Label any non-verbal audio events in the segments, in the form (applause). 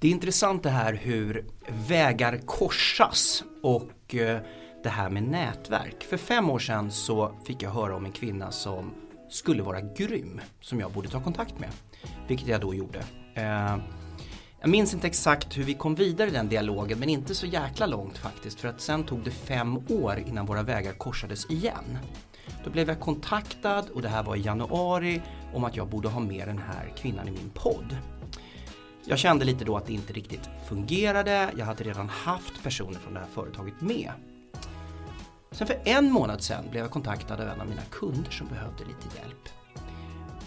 Det är intressant det här hur vägar korsas och eh, det här med nätverk. För fem år sedan så fick jag höra om en kvinna som skulle vara grym som jag borde ta kontakt med. Vilket jag då gjorde. Eh, jag minns inte exakt hur vi kom vidare i den dialogen men inte så jäkla långt faktiskt för att sen tog det fem år innan våra vägar korsades igen. Då blev jag kontaktad och det här var i januari om att jag borde ha med den här kvinnan i min podd. Jag kände lite då att det inte riktigt fungerade. Jag hade redan haft personer från det här företaget med. Sen för en månad sen blev jag kontaktad av en av mina kunder som behövde lite hjälp.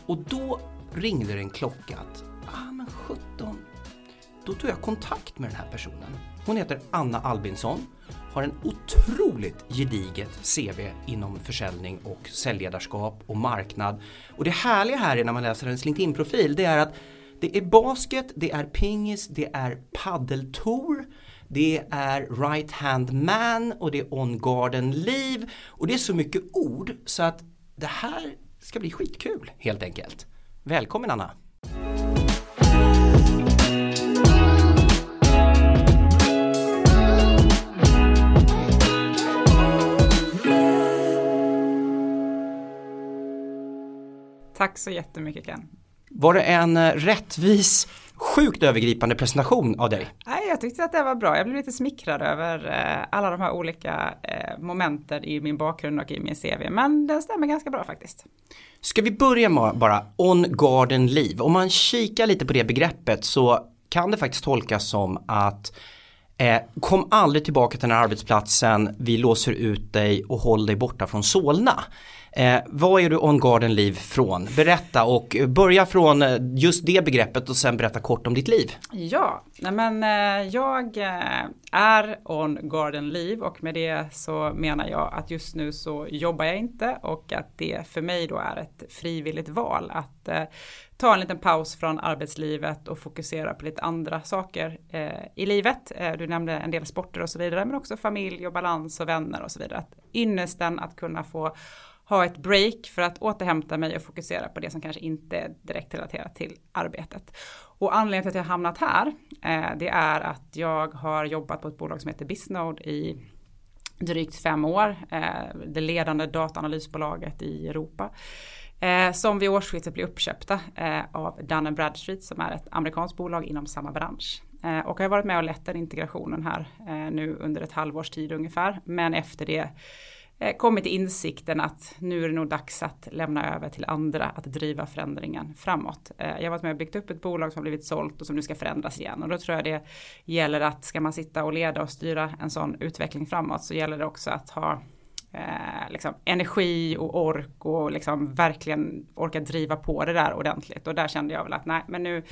Och då ringde det en klocka att, ah men 17, då tog jag kontakt med den här personen. Hon heter Anna Albinsson, har en otroligt gediget CV inom försäljning och säljledarskap och marknad. Och det härliga här är när man läser hennes LinkedIn-profil, det är att det är basket, det är pingis, det är paddeltour, det är right hand man och det är on garden liv och det är så mycket ord så att det här ska bli skitkul helt enkelt. Välkommen Anna! Tack så jättemycket Ken. Var det en eh, rättvis, sjukt övergripande presentation av dig? Nej, jag tyckte att det var bra. Jag blev lite smickrad över eh, alla de här olika eh, momenten i min bakgrund och i min CV. Men den stämmer ganska bra faktiskt. Ska vi börja med bara on garden liv? Om man kikar lite på det begreppet så kan det faktiskt tolkas som att eh, kom aldrig tillbaka till den här arbetsplatsen, vi låser ut dig och håll dig borta från Solna. Eh, vad är du on garden liv från? Berätta och börja från eh, just det begreppet och sen berätta kort om ditt liv. Ja, nej men eh, jag eh, är on garden liv och med det så menar jag att just nu så jobbar jag inte och att det för mig då är ett frivilligt val att eh, ta en liten paus från arbetslivet och fokusera på lite andra saker eh, i livet. Eh, du nämnde en del sporter och så vidare, men också familj och balans och vänner och så vidare. Att ynnesten att kunna få ha ett break för att återhämta mig och fokusera på det som kanske inte är direkt relaterat till arbetet. Och anledningen till att jag hamnat här, eh, det är att jag har jobbat på ett bolag som heter Bisnode i drygt fem år, eh, det ledande dataanalysbolaget i Europa. Eh, som vid årsskiftet blir uppköpta eh, av Dun Bradstreet som är ett amerikanskt bolag inom samma bransch. Eh, och jag har varit med och lett den integrationen här eh, nu under ett halvårs tid ungefär. Men efter det Eh, kommit till insikten att nu är det nog dags att lämna över till andra att driva förändringen framåt. Eh, jag har varit med och byggt upp ett bolag som har blivit sålt och som nu ska förändras igen. Och då tror jag det gäller att ska man sitta och leda och styra en sån utveckling framåt så gäller det också att ha eh, liksom, energi och ork och liksom verkligen orka driva på det där ordentligt. Och där kände jag väl att nej men nu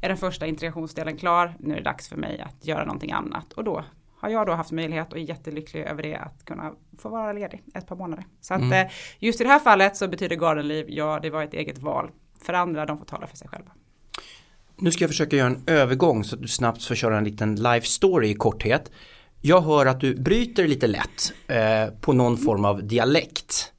är den första integrationsdelen klar, nu är det dags för mig att göra någonting annat. Och då har jag då haft möjlighet och är jättelycklig över det att kunna få vara ledig ett par månader. Så att mm. Eh, just i det här fallet så betyder gardenliv, ja det var ett eget val. För andra, de får tala för sig själva. Nu ska jag försöka göra en övergång så att du snabbt får köra en liten life story i korthet. Jag hör att du bryter lite lätt eh, på någon form av dialekt.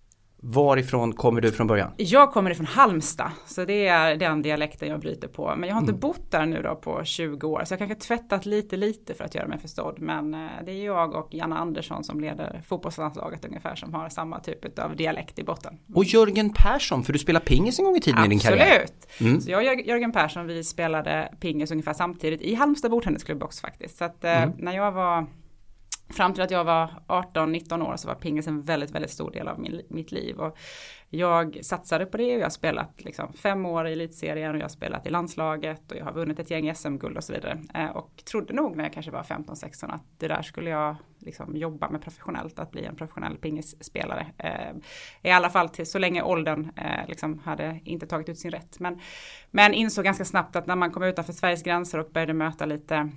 Varifrån kommer du från början? Jag kommer ifrån Halmstad, så det är den dialekten jag bryter på. Men jag har inte mm. bott där nu då på 20 år, så jag kanske tvättat lite lite för att göra mig förstådd. Men eh, det är jag och Janne Andersson som leder fotbollslandslaget ungefär som har samma typ av dialekt i botten. Och Jörgen Persson, för du spelade pingis en gång i tiden Absolut. i din karriär. Absolut! Mm. Så jag och Jörgen Persson, vi spelade pingis ungefär samtidigt i Halmstad bordtennisklubb också faktiskt. Så att eh, mm. när jag var Fram till att jag var 18-19 år så var pingis en väldigt, väldigt stor del av min, mitt liv. Och jag satsade på det och jag har spelat liksom fem år i elitserien och jag har spelat i landslaget och jag har vunnit ett gäng SM-guld och så vidare. Eh, och trodde nog när jag kanske var 15-16 att det där skulle jag liksom jobba med professionellt, att bli en professionell pingisspelare. Eh, I alla fall till så länge åldern eh, liksom hade inte tagit ut sin rätt. Men, men insåg ganska snabbt att när man kom utanför Sveriges gränser och började möta lite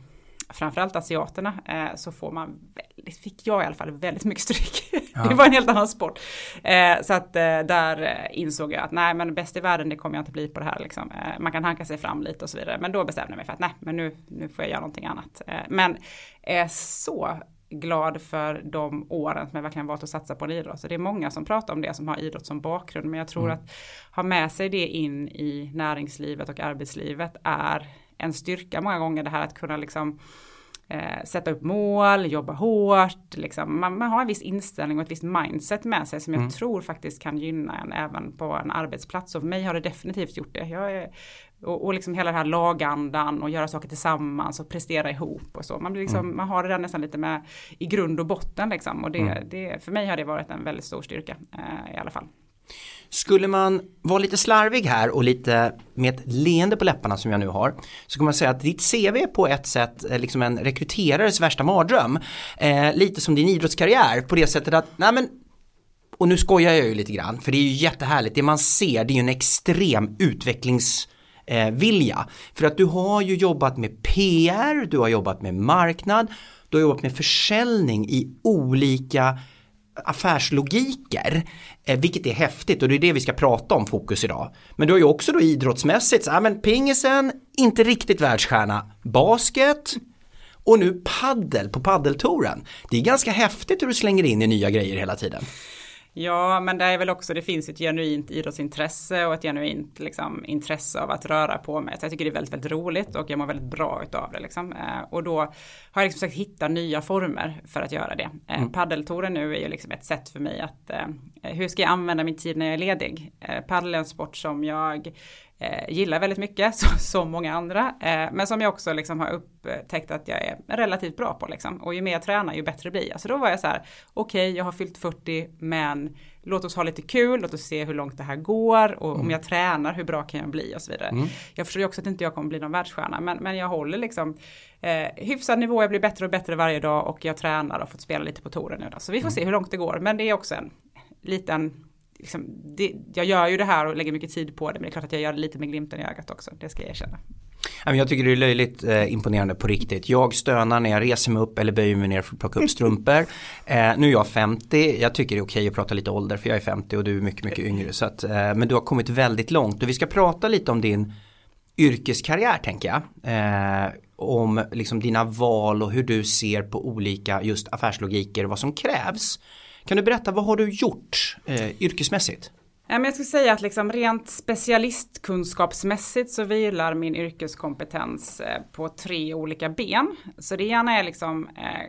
framförallt asiaterna eh, så får man väldigt, fick jag i alla fall väldigt mycket stryk. (laughs) Ja. det var en helt annan sport. Eh, så att eh, där eh, insåg jag att nej men bäst i världen det kommer jag inte bli på det här liksom. Eh, man kan hanka sig fram lite och så vidare. Men då bestämde jag mig för att nej men nu, nu får jag göra någonting annat. Eh, men är så glad för de åren som jag verkligen valt att satsa på en idrott. Så det är många som pratar om det som har idrott som bakgrund. Men jag tror mm. att ha med sig det in i näringslivet och arbetslivet är en styrka många gånger det här att kunna liksom eh, sätta upp mål, jobba hårt, liksom. man, man, har en viss inställning och ett visst mindset med sig som jag mm. tror faktiskt kan gynna en även på en arbetsplats. Och för mig har det definitivt gjort det. Är, och, och liksom hela den här lagandan och göra saker tillsammans och prestera ihop och så. Man, blir liksom, mm. man har det där nästan lite med i grund och botten liksom. Och det, mm. det, för mig har det varit en väldigt stor styrka eh, i alla fall. Skulle man vara lite slarvig här och lite med ett leende på läpparna som jag nu har så kan man säga att ditt CV på ett sätt är liksom en rekryterares värsta mardröm. Eh, lite som din idrottskarriär på det sättet att, nej men och nu skojar jag ju lite grann för det är ju jättehärligt, det man ser det är ju en extrem utvecklingsvilja. Eh, för att du har ju jobbat med PR, du har jobbat med marknad, du har jobbat med försäljning i olika affärslogiker, eh, vilket är häftigt och det är det vi ska prata om fokus idag. Men du har ju också då idrottsmässigt, så, ja, men pingisen, inte riktigt världsstjärna, basket och nu paddel på paddeltoren. Det är ganska häftigt hur du slänger in i nya grejer hela tiden. Ja, men det är väl också, det finns ett genuint idrottsintresse och ett genuint liksom, intresse av att röra på mig. Så jag tycker det är väldigt, väldigt roligt och jag mår väldigt bra utav det. Liksom. Eh, och då har jag liksom försökt hitta nya former för att göra det. Eh, mm. Paddeltouren nu är ju liksom ett sätt för mig att, eh, hur ska jag använda min tid när jag är ledig? Paddel är en sport som jag eh, gillar väldigt mycket, (laughs) som många andra. Eh, men som jag också liksom har upptäckt att jag är relativt bra på. Liksom. Och ju mer jag tränar ju bättre blir jag. Så då var jag så här, okej okay, jag har fyllt 40 men låt oss ha lite kul, låt oss se hur långt det här går och mm. om jag tränar hur bra kan jag bli och så vidare. Mm. Jag förstår ju också att inte jag kommer bli någon världsstjärna men, men jag håller liksom eh, hyfsad nivå, jag blir bättre och bättre varje dag och jag tränar och fått spela lite på touren nu då. Så vi får mm. se hur långt det går men det är också en liten liksom, det, jag gör ju det här och lägger mycket tid på det men det är klart att jag gör det lite med glimten i ögat också, det ska jag erkänna. Jag tycker det är löjligt eh, imponerande på riktigt. Jag stönar när jag reser mig upp eller böjer mig ner för att plocka upp strumpor. (laughs) Eh, nu är jag 50, jag tycker det är okej att prata lite ålder för jag är 50 och du är mycket, mycket yngre. Så att, eh, men du har kommit väldigt långt och vi ska prata lite om din yrkeskarriär tänker jag. Eh, om liksom dina val och hur du ser på olika just affärslogiker och vad som krävs. Kan du berätta, vad har du gjort eh, yrkesmässigt? Jag skulle säga att liksom rent specialistkunskapsmässigt så vilar min yrkeskompetens eh, på tre olika ben. Så det ena är liksom eh,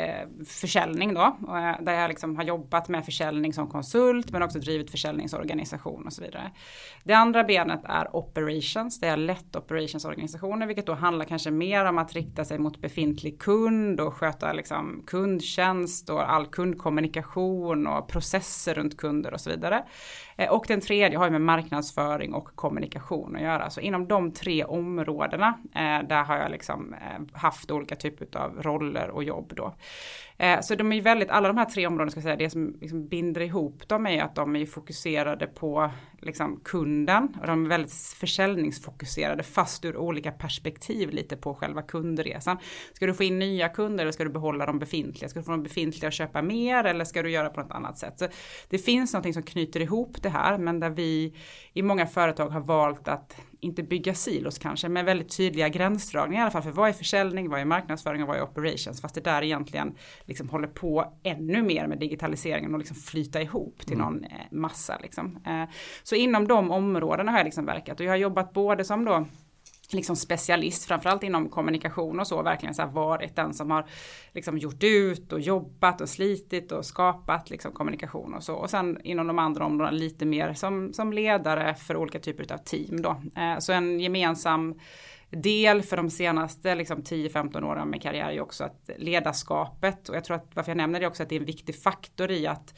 eh, försäljning då, där jag liksom har jobbat med försäljning som konsult men också drivit försäljningsorganisation och så vidare. Det andra benet är operations, där jag lett operationsorganisationer vilket då handlar kanske mer om att rikta sig mot befintlig kund och sköta liksom kundtjänst och all kundkommunikation och processer runt kunder och så vidare. Eh, och den tredje har ju med marknadsföring och kommunikation att göra. Så inom de tre områdena, eh, där har jag liksom eh, haft olika typer av roller och jobb då. Så de är ju väldigt, alla de här tre områdena ska jag säga, det som liksom binder ihop dem är att de är fokuserade på liksom kunden och de är väldigt försäljningsfokuserade fast ur olika perspektiv lite på själva kundresan. Ska du få in nya kunder eller ska du behålla de befintliga? Ska du få de befintliga att köpa mer eller ska du göra på något annat sätt? Så det finns någonting som knyter ihop det här men där vi i många företag har valt att inte bygga silos kanske, men väldigt tydliga gränsdragningar i alla fall för vad är försäljning, vad är marknadsföring och vad är operations, fast det där egentligen liksom håller på ännu mer med digitaliseringen och liksom flyta ihop till mm. någon eh, massa liksom. Eh, så inom de områdena har jag liksom verkat och jag har jobbat både som då liksom specialist, framförallt inom kommunikation och så, verkligen så här varit den som har liksom gjort ut och jobbat och slitit och skapat liksom kommunikation och så. Och sen inom de andra områdena lite mer som, som ledare för olika typer av team då. Eh, så en gemensam del för de senaste liksom, 10-15 åren med karriär är också att ledarskapet och jag tror att varför jag nämner det också att det är en viktig faktor i att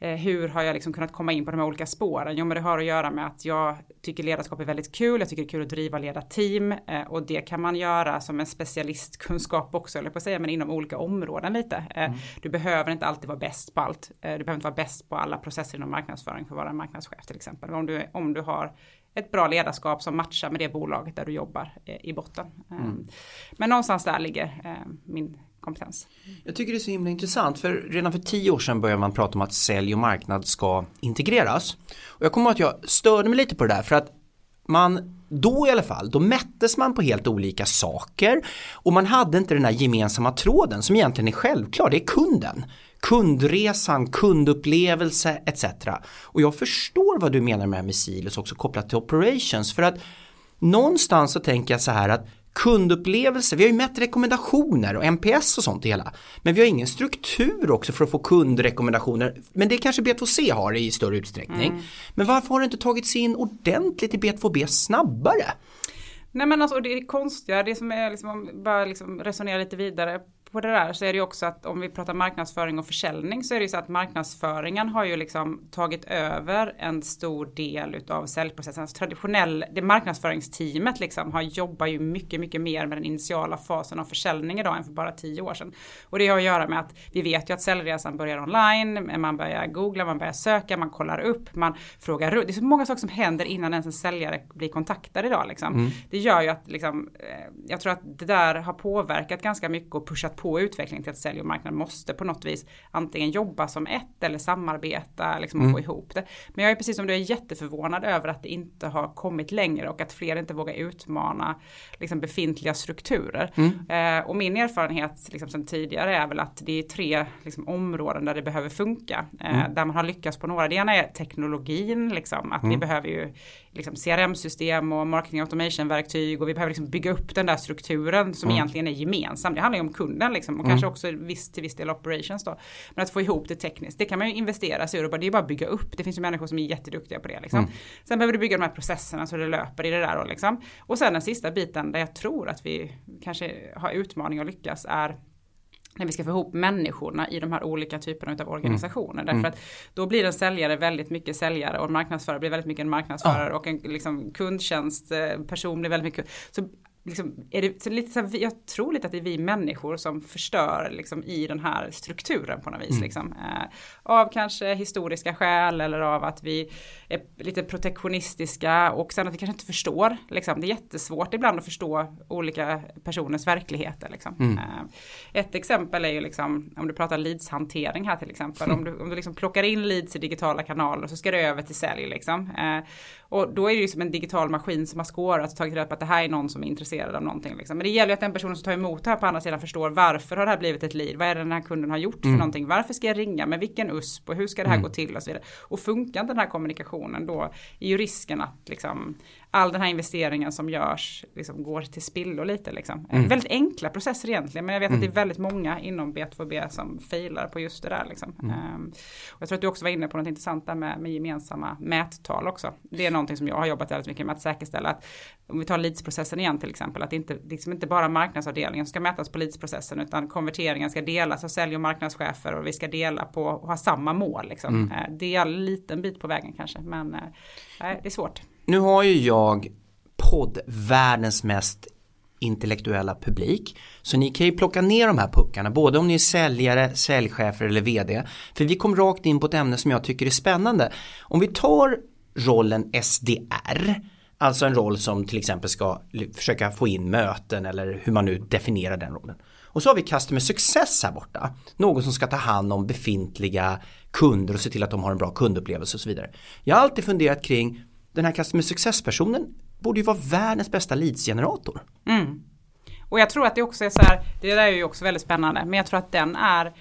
hur har jag liksom kunnat komma in på de här olika spåren? Jo men det har att göra med att jag tycker ledarskap är väldigt kul, jag tycker det är kul att driva leda team eh, och det kan man göra som en specialistkunskap också, eller på att säga, men inom olika områden lite. Eh, mm. Du behöver inte alltid vara bäst på allt, du behöver inte vara bäst på alla processer inom marknadsföring för att vara en marknadschef till exempel. Om du, om du har ett bra ledarskap som matchar med det bolaget där du jobbar i botten. Mm. Men någonstans där ligger min kompetens. Jag tycker det är så himla intressant för redan för tio år sedan började man prata om att sälj och marknad ska integreras. Och jag kommer ihåg att jag störde mig lite på det där för att man då i alla fall, då mättes man på helt olika saker och man hade inte den här gemensamma tråden som egentligen är självklar, det är kunden. Kundresan, kundupplevelse etc. Och jag förstår vad du menar med det här med silos också kopplat till operations för att någonstans så tänker jag så här att kundupplevelse, vi har ju mätt rekommendationer och NPS och sånt i hela. Men vi har ingen struktur också för att få kundrekommendationer. Men det kanske B2C har i större utsträckning. Mm. Men varför har det inte tagits in ordentligt i B2B snabbare? Nej men alltså det är konstiga, det som är liksom, bara liksom resonera lite vidare på det där så är det ju också att om vi pratar marknadsföring och försäljning så är det ju så att marknadsföringen har ju liksom tagit över en stor del utav säljprocessen. Alltså traditionell, det marknadsföringsteamet liksom har jobbar ju mycket, mycket mer med den initiala fasen av försäljning idag än för bara tio år sedan. Och det har att göra med att vi vet ju att säljresan börjar online, man börjar googla, man börjar söka, man kollar upp, man frågar Det är så många saker som händer innan ens en säljare blir kontaktad idag liksom. Mm. Det gör ju att liksom, eh, jag tror att det där har påverkat ganska mycket och pushat på utvecklingen till att sälj och marknad måste på något vis antingen jobba som ett eller samarbeta liksom, och mm. få ihop det. Men jag är precis som du är jätteförvånad över att det inte har kommit längre och att fler inte vågar utmana liksom, befintliga strukturer. Mm. Eh, och min erfarenhet liksom, sedan tidigare är väl att det är tre liksom, områden där det behöver funka. Eh, mm. Där man har lyckats på några. Det ena är teknologin, liksom, att vi mm. behöver ju liksom, CRM-system och marketing automation-verktyg och vi behöver liksom, bygga upp den där strukturen som mm. egentligen är gemensam. Det handlar ju om kunden marknaden liksom, och mm. kanske också viss, till viss del operations då. Men att få ihop det tekniskt, det kan man ju investera sig i och det är bara att bygga upp. Det finns ju människor som är jätteduktiga på det liksom. Mm. Sen behöver du bygga de här processerna så det löper i det där då liksom. Och sen den sista biten där jag tror att vi kanske har utmaning att lyckas är när vi ska få ihop människorna i de här olika typerna av organisationer. Mm. Därför mm. att då blir en säljare väldigt mycket säljare och en marknadsförare blir väldigt mycket en marknadsförare ja. och en liksom, kundtjänstperson blir väldigt mycket. Så liksom, är det, så lite så jag tror lite att det är vi människor som förstör liksom, i den här strukturen på något vis. Mm. Liksom. Eh, av kanske historiska skäl eller av att vi är lite protektionistiska och sen att vi kanske inte förstår. Liksom. Det är jättesvårt ibland att förstå olika personers verkligheter. Liksom. Mm. Eh, ett exempel är ju liksom, om du pratar leadshantering här till exempel. Mm. Om du, om du liksom plockar in leads i digitala kanaler så ska det över till sälj. Liksom. Eh, och då är det ju som en digital maskin som har skårat och tagit reda på att det här är någon som är intresserad av någonting. Liksom. Men det gäller ju att den personen som tar emot det här på andra sidan förstår varför har det här blivit ett lead? Vad är det den här kunden har gjort för mm. någonting? Varför ska jag ringa? Med vilken USP? Och hur ska det här mm. gå till? Och så vidare. Och funkar inte den här kommunikationen då är ju risken att liksom, all den här investeringen som görs liksom går till spillo lite. Liksom. Mm. Väldigt enkla processer egentligen men jag vet mm. att det är väldigt många inom B2B som failar på just det där. Liksom. Mm. Um, och jag tror att du också var inne på något intressant där med, med gemensamma mättal också. Det är någonting som jag har jobbat väldigt mycket med att säkerställa att om vi tar leadsprocessen igen till exempel att det inte, liksom inte bara marknadsavdelningen ska mätas på leadsprocessen utan konverteringen ska delas av sälj och marknadschefer och vi ska dela på och ha samma mål. Liksom. Mm. Uh, det är en liten bit på vägen kanske men uh, det är svårt. Nu har ju jag poddvärldens mest intellektuella publik. Så ni kan ju plocka ner de här puckarna, både om ni är säljare, säljchefer eller vd. För vi kom rakt in på ett ämne som jag tycker är spännande. Om vi tar rollen SDR, alltså en roll som till exempel ska försöka få in möten eller hur man nu definierar den rollen. Och så har vi Customer Success här borta, någon som ska ta hand om befintliga kunder och se till att de har en bra kundupplevelse och så vidare. Jag har alltid funderat kring den här Customer Success-personen borde ju vara världens bästa leadsgenerator. Mm. Och jag tror att det också är så här, det där är ju också väldigt spännande, men jag tror att den är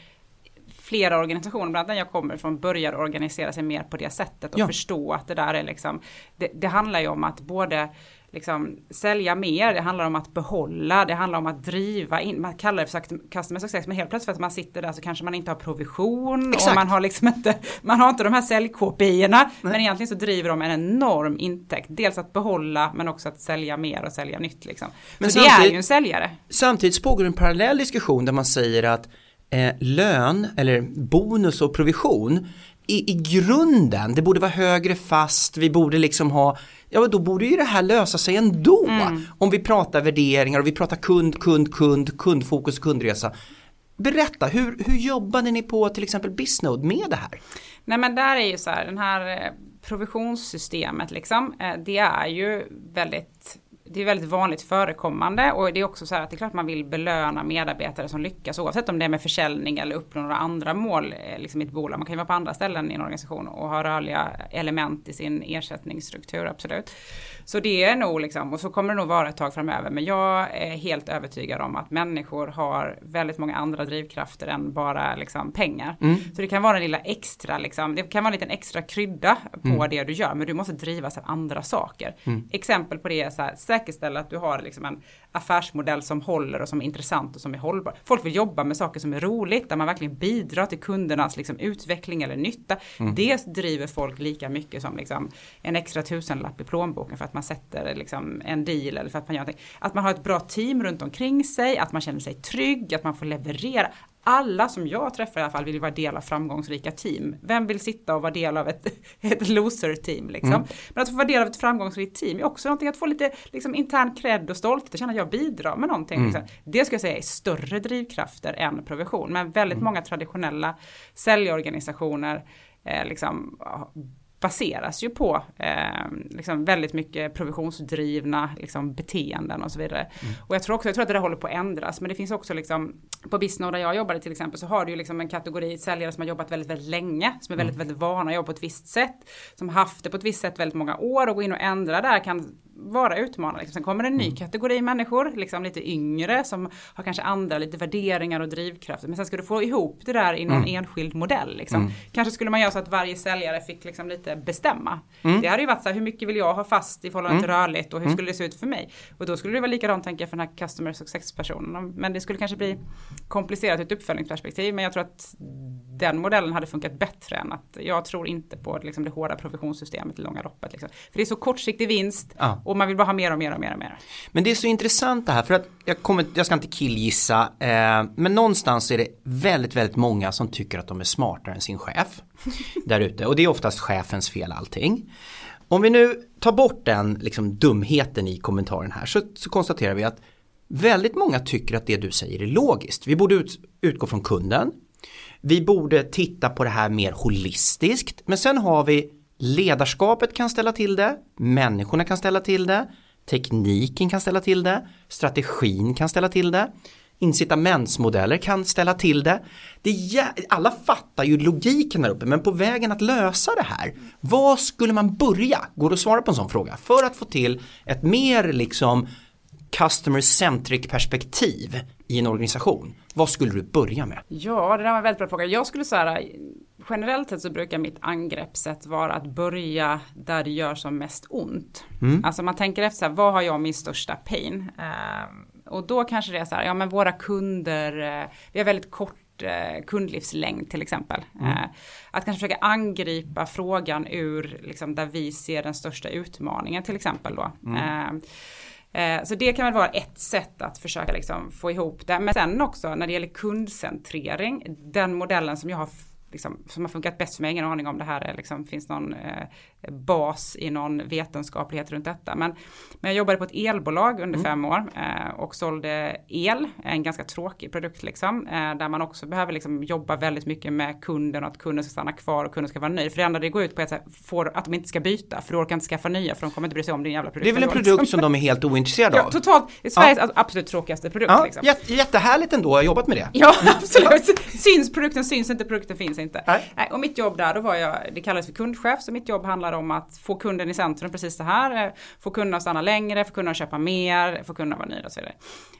flera organisationer, bland annat jag kommer från, börjar organisera sig mer på det sättet och ja. förstå att det där är liksom, det, det handlar ju om att både liksom, sälja mer, det handlar om att behålla, det handlar om att driva in, man kallar det för customer success, men helt plötsligt för att man sitter där så kanske man inte har provision Exakt. och man har liksom inte, man har inte de här sälj-KPI-erna, men egentligen så driver de en enorm intäkt, dels att behålla men också att sälja mer och sälja nytt liksom. Men så det är ju en säljare. Samtidigt pågår en parallell diskussion där man säger att eh, lön eller bonus och provision i, i grunden, det borde vara högre fast, vi borde liksom ha ja då borde ju det här lösa sig ändå. Mm. Om vi pratar värderingar och vi pratar kund, kund, kund, kundfokus, kundresa. Berätta, hur, hur jobbade ni på till exempel Bisnode med det här? Nej men där är ju så här, den här eh, provisionssystemet liksom, eh, det är ju väldigt det är väldigt vanligt förekommande och det är också så här att det är klart man vill belöna medarbetare som lyckas oavsett om det är med försäljning eller uppnå några andra mål eh, liksom i ett bolag. Man kan ju vara på andra ställen i en organisation och ha rörliga element i sin ersättningsstruktur, absolut. Så det är nog liksom, och så kommer det nog vara ett tag framöver, men jag är helt övertygad om att människor har väldigt många andra drivkrafter än bara liksom pengar. Mm. Så det kan vara en lilla extra, liksom, det kan vara en liten extra krydda på mm. det du gör, men du måste drivas av andra saker. Mm. Exempel på det är så här, säkerställa att du har liksom en affärsmodell som håller och som är intressant och som är hållbar. Folk vill jobba med saker som är roligt, där man verkligen bidrar till kundernas liksom, utveckling eller nytta. Mm. Det driver folk lika mycket som liksom, en extra tusenlapp i plånboken för att man sätter liksom, en deal eller för att man gör någonting. Att man har ett bra team runt omkring sig, att man känner sig trygg, att man får leverera alla som jag träffar i alla fall vill vara del av framgångsrika team. Vem vill sitta och vara del av ett, (laughs) ett loser-team liksom? Mm. Men att få vara del av ett framgångsrikt team är också någonting att få lite liksom, intern cred och stolthet och känna att jag bidrar med någonting. Mm. Liksom. Det ska jag säga är större drivkrafter än provision. Men väldigt mm. många traditionella säljorganisationer eh, liksom, baseras ju på eh, liksom väldigt mycket provisionsdrivna liksom, beteenden och så vidare. Mm. Och jag tror också, jag tror att det där håller på att ändras, men det finns också liksom, på Bisnode där jag jobbade till exempel, så har du ju liksom en kategori säljare som har jobbat väldigt, väldigt länge, som är väldigt, mm. väldigt vana att jobba på ett visst sätt, som haft det på ett visst sätt väldigt många år och gå in och ändra där kan vara utmanande. Liksom. Sen kommer en ny mm. kategori människor, liksom lite yngre, som har kanske andra lite värderingar och drivkrafter. Men sen ska du få ihop det där i någon mm. enskild modell. Liksom. Mm. Kanske skulle man göra så att varje säljare fick liksom lite bestämma. Mm. Det hade ju varit så här, hur mycket vill jag ha fast i förhållande till mm. rörligt och hur mm. skulle det se ut för mig? Och då skulle det vara likadant tänker jag för den här customer success-personen. Men det skulle kanske bli komplicerat ur ett uppföljningsperspektiv. Men jag tror att den modellen hade funkat bättre än att jag tror inte på liksom, det hårda provisionssystemet i långa loppet. Liksom. För det är så kortsiktig vinst ja. Och man vill bara ha mer och mer och mer och mer. Men det är så intressant det här för att jag, kommer, jag ska inte killgissa eh, men någonstans är det väldigt väldigt många som tycker att de är smartare än sin chef (laughs) där ute och det är oftast chefens fel allting. Om vi nu tar bort den liksom, dumheten i kommentaren här så, så konstaterar vi att väldigt många tycker att det du säger är logiskt. Vi borde ut, utgå från kunden, vi borde titta på det här mer holistiskt. Men sen har vi ledarskapet kan ställa till det, människorna kan ställa till det, tekniken kan ställa till det, strategin kan ställa till det, incitamentsmodeller kan ställa till det. det alla fattar ju logiken här uppe men på vägen att lösa det här, vad skulle man börja? Går det att svara på en sån fråga? För att få till ett mer liksom customer centric perspektiv i en organisation. Vad skulle du börja med? Ja, det där var en väldigt bra fråga. Jag skulle säga generellt sett så brukar mitt angreppssätt vara att börja där det gör som mest ont. Mm. Alltså man tänker efter så här, vad har jag min största pain? Uh, och då kanske det är så här, ja men våra kunder, uh, vi har väldigt kort uh, kundlivslängd till exempel. Mm. Uh, att kanske försöka angripa frågan ur liksom, där vi ser den största utmaningen till exempel då. Mm. Eh, så det kan väl vara ett sätt att försöka liksom få ihop det. Men sen också när det gäller kundcentrering, den modellen som jag har liksom, som har funkat bäst för mig, ingen aning om det här är liksom, finns någon eh, bas i någon vetenskaplighet runt detta. Men, men jag jobbade på ett elbolag under mm. fem år eh, och sålde el, en ganska tråkig produkt liksom, eh, där man också behöver liksom, jobba väldigt mycket med kunden och att kunden ska stanna kvar och kunden ska vara nöjd. För det enda det går ut på är att, får, att de inte ska byta, för du orkar inte skaffa nya, för de kommer inte bry sig om din jävla produkt. Det är väl en produkt liksom. som de är helt ointresserade av? Ja, totalt, Sveriges ja. absolut tråkigaste produkt. Ja, liksom. Jättehärligt ändå, jag har jobbat med det. Ja, (laughs) absolut. syns produkten, syns inte, produkten finns inte. Nej. Nej, och mitt jobb där, då var jag, det kallades för kundchef, så mitt jobb handlade om att få kunden i centrum, precis det här, eh, få kunden att stanna längre, få kunden att köpa mer, få kunden att vara nöjd och så vidare.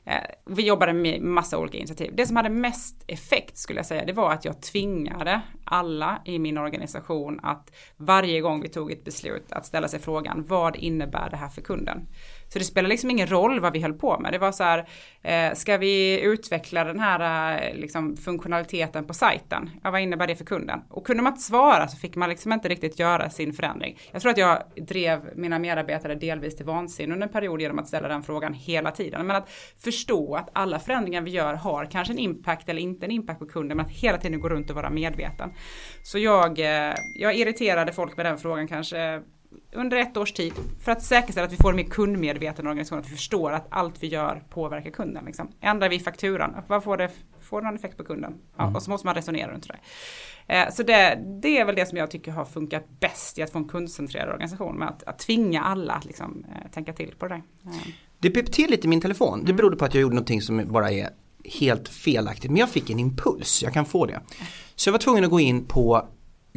Eh, vi jobbade med massa olika initiativ. Det som hade mest effekt skulle jag säga, det var att jag tvingade alla i min organisation att varje gång vi tog ett beslut att ställa sig frågan, vad innebär det här för kunden? Så det spelar liksom ingen roll vad vi höll på med. Det var så här, eh, ska vi utveckla den här eh, liksom, funktionaliteten på sajten? Ja, vad innebär det för kunden? Och kunde man inte svara så fick man liksom inte riktigt göra sin förändring. Jag tror att jag drev mina medarbetare delvis till vansinne under en period genom att ställa den frågan hela tiden. Men att förstå att alla förändringar vi gör har kanske en impact eller inte en impact på kunden, men att hela tiden gå runt och vara medveten. Så jag, eh, jag irriterade folk med den frågan kanske under ett års tid för att säkerställa att vi får en mer kundmedveten organisation, att vi förstår att allt vi gör påverkar kunden. Liksom. Ändrar vi fakturan, vad får det får någon effekt på kunden? Ja, mm. Och så måste man resonera runt det. Eh, så det, det, är väl det som jag tycker har funkat bäst i att få en kundcentrerad organisation med att, att tvinga alla att liksom, eh, tänka till på det. Eh. Det pep till lite i min telefon. Det mm. berodde på att jag gjorde någonting som bara är helt felaktigt. Men jag fick en impuls, jag kan få det. Så jag var tvungen att gå in på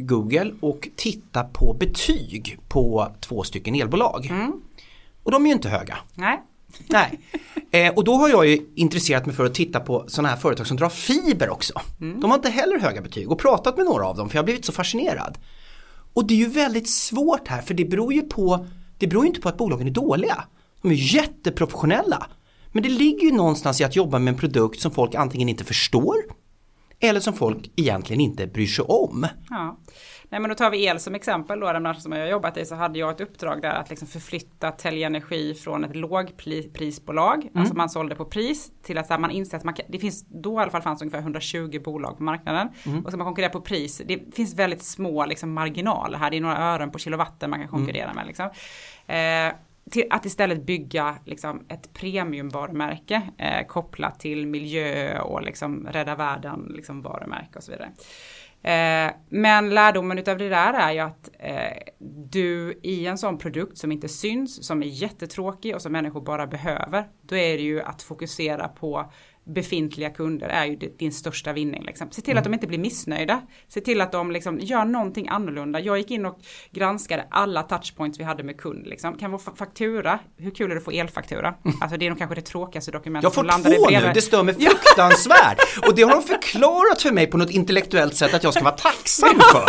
Google och titta på betyg på två stycken elbolag. Mm. Och de är ju inte höga. Nej. Nej. Eh, och då har jag ju intresserat mig för att titta på sådana här företag som drar fiber också. Mm. De har inte heller höga betyg och pratat med några av dem för jag har blivit så fascinerad. Och det är ju väldigt svårt här för det beror ju på, det beror ju inte på att bolagen är dåliga. De är jätteprofessionella. Men det ligger ju någonstans i att jobba med en produkt som folk antingen inte förstår eller som folk egentligen inte bryr sig om. Ja. Nej men då tar vi el som exempel då, den branschen som jag har jobbat i så hade jag ett uppdrag där att liksom förflytta Telia Energi från ett lågprisbolag, mm. alltså man sålde på pris, till att här, man inser att man kan, det finns, då i alla fall fanns ungefär 120 bolag på marknaden. Mm. Och ska man konkurrera på pris, det finns väldigt små liksom, marginaler här, det är några ören på kilowatten man kan konkurrera mm. med. Liksom. Eh, till att istället bygga liksom, ett premiumvarumärke eh, kopplat till miljö och liksom, rädda världen liksom, varumärke och så vidare. Eh, men lärdomen utav det där är ju att eh, du i en sån produkt som inte syns, som är jättetråkig och som människor bara behöver, då är det ju att fokusera på befintliga kunder är ju din största vinning. Liksom. Se till mm. att de inte blir missnöjda. Se till att de liksom gör någonting annorlunda. Jag gick in och granskade alla touchpoints vi hade med kund. Liksom. Kan vår faktura, hur kul är det att få elfaktura? Mm. Alltså det är nog kanske det tråkigaste dokumentet Jag får två nu, det stör mig fruktansvärt. och det har de förklarat för mig på något intellektuellt sätt att jag ska vara tacksam för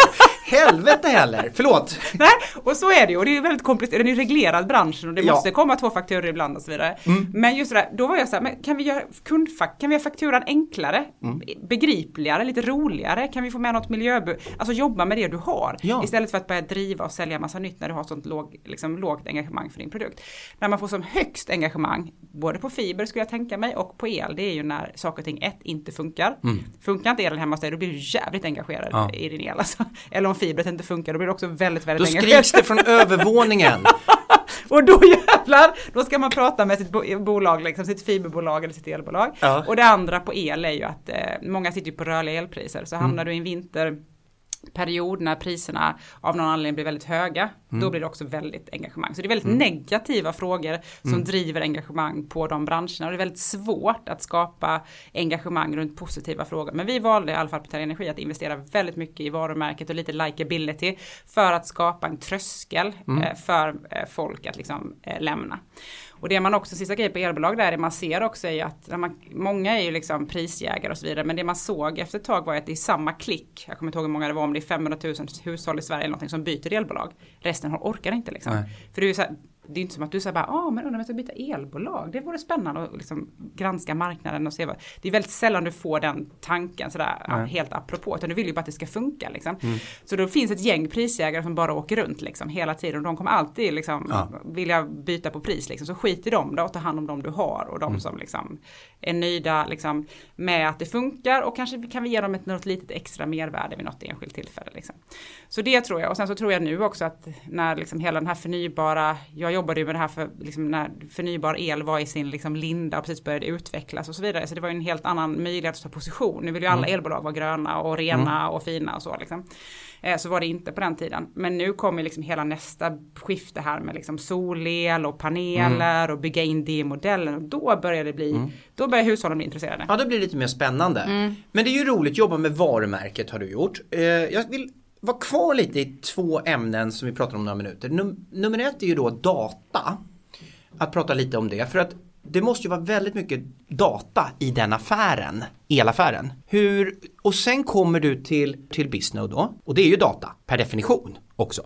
helvete heller, förlåt. Nej, och så är det ju och det är väldigt komplicerat, det är reglerad branschen och det ja. måste komma två fakturor ibland och så vidare. Mm. Men just det där, då var jag så här, men kan vi göra kundfak kan vi göra fakturan enklare, mm. begripligare, lite roligare? Kan vi få med något miljöbu... Alltså jobba med det du har. Ja. Istället för att börja driva och sälja massa nytt när du har sånt låg, liksom, lågt engagemang för din produkt. När man får som högst engagemang, både på fiber skulle jag tänka mig och på el, det är ju när saker och ting ett inte funkar. Mm. Funkar inte elen hemma hos dig, då blir du jävligt engagerad ja. i din el. Alltså. Eller om fibret inte funkar, då blir du också väldigt, väldigt då. Då skriks det från övervåningen. (laughs) och då jävlar, då ska man prata med sitt bolag, liksom, sitt fiberbolag eller sitt elbolag. Ja. Och det andra på el är ju att eh, många sitter ju på rörliga elpriser. Så hamnar mm. du i en vinter period när priserna av någon anledning blir väldigt höga, mm. då blir det också väldigt engagemang. Så det är väldigt mm. negativa frågor som mm. driver engagemang på de branscherna. Och det är väldigt svårt att skapa engagemang runt positiva frågor. Men vi valde i alla fall på Terra Energi att investera väldigt mycket i varumärket och lite likability för att skapa en tröskel mm. eh, för eh, folk att liksom eh, lämna. Och det man också, sista grejen på elbolag där, det man ser också är att man, många är ju liksom prisjägare och så vidare, men det man såg efter ett tag var att det är samma klick, jag kommer inte ihåg hur många det var, om det är 500 000 hushåll i Sverige eller någonting som byter elbolag. Resten orkar inte liksom. För det är ju så här, det är inte som att du säger bara, ah, men undrar om jag ska byta elbolag. Det vore spännande att liksom granska marknaden och se vad. Det är väldigt sällan du får den tanken sådär helt apropå. Utan du vill ju bara att det ska funka liksom. Mm. Så då finns ett gäng prisjägare som bara åker runt liksom hela tiden. Och de kommer alltid liksom ja. vilja byta på pris liksom. Så skit i dem då och ta hand om dem du har. Och de mm. som liksom är nöjda liksom med att det funkar. Och kanske kan vi ge dem ett något litet extra mervärde vid något enskilt tillfälle. Liksom. Så det tror jag. Och sen så tror jag nu också att när liksom hela den här förnybara, jag jobbade ju med det här för liksom när förnybar el var i sin liksom linda och precis började utvecklas och så vidare. Så det var ju en helt annan möjlighet att ta position. Nu vill ju alla mm. elbolag vara gröna och rena mm. och fina och så liksom. Eh, så var det inte på den tiden. Men nu kommer liksom hela nästa skifte här med liksom solel och paneler mm. och bygga in det i modellen. Och då börjar det bli, mm. då börjar hushållen bli intresserade. Ja, det blir lite mer spännande. Mm. Men det är ju roligt, jobba med varumärket har du gjort. Eh, jag vill vara kvar lite i två ämnen som vi pratar om några minuter. Num nummer ett är ju då data. Att prata lite om det. För att det måste ju vara väldigt mycket data i den affären, elaffären. Hur, och sen kommer du till, till Bisnode då, och det är ju data per definition också.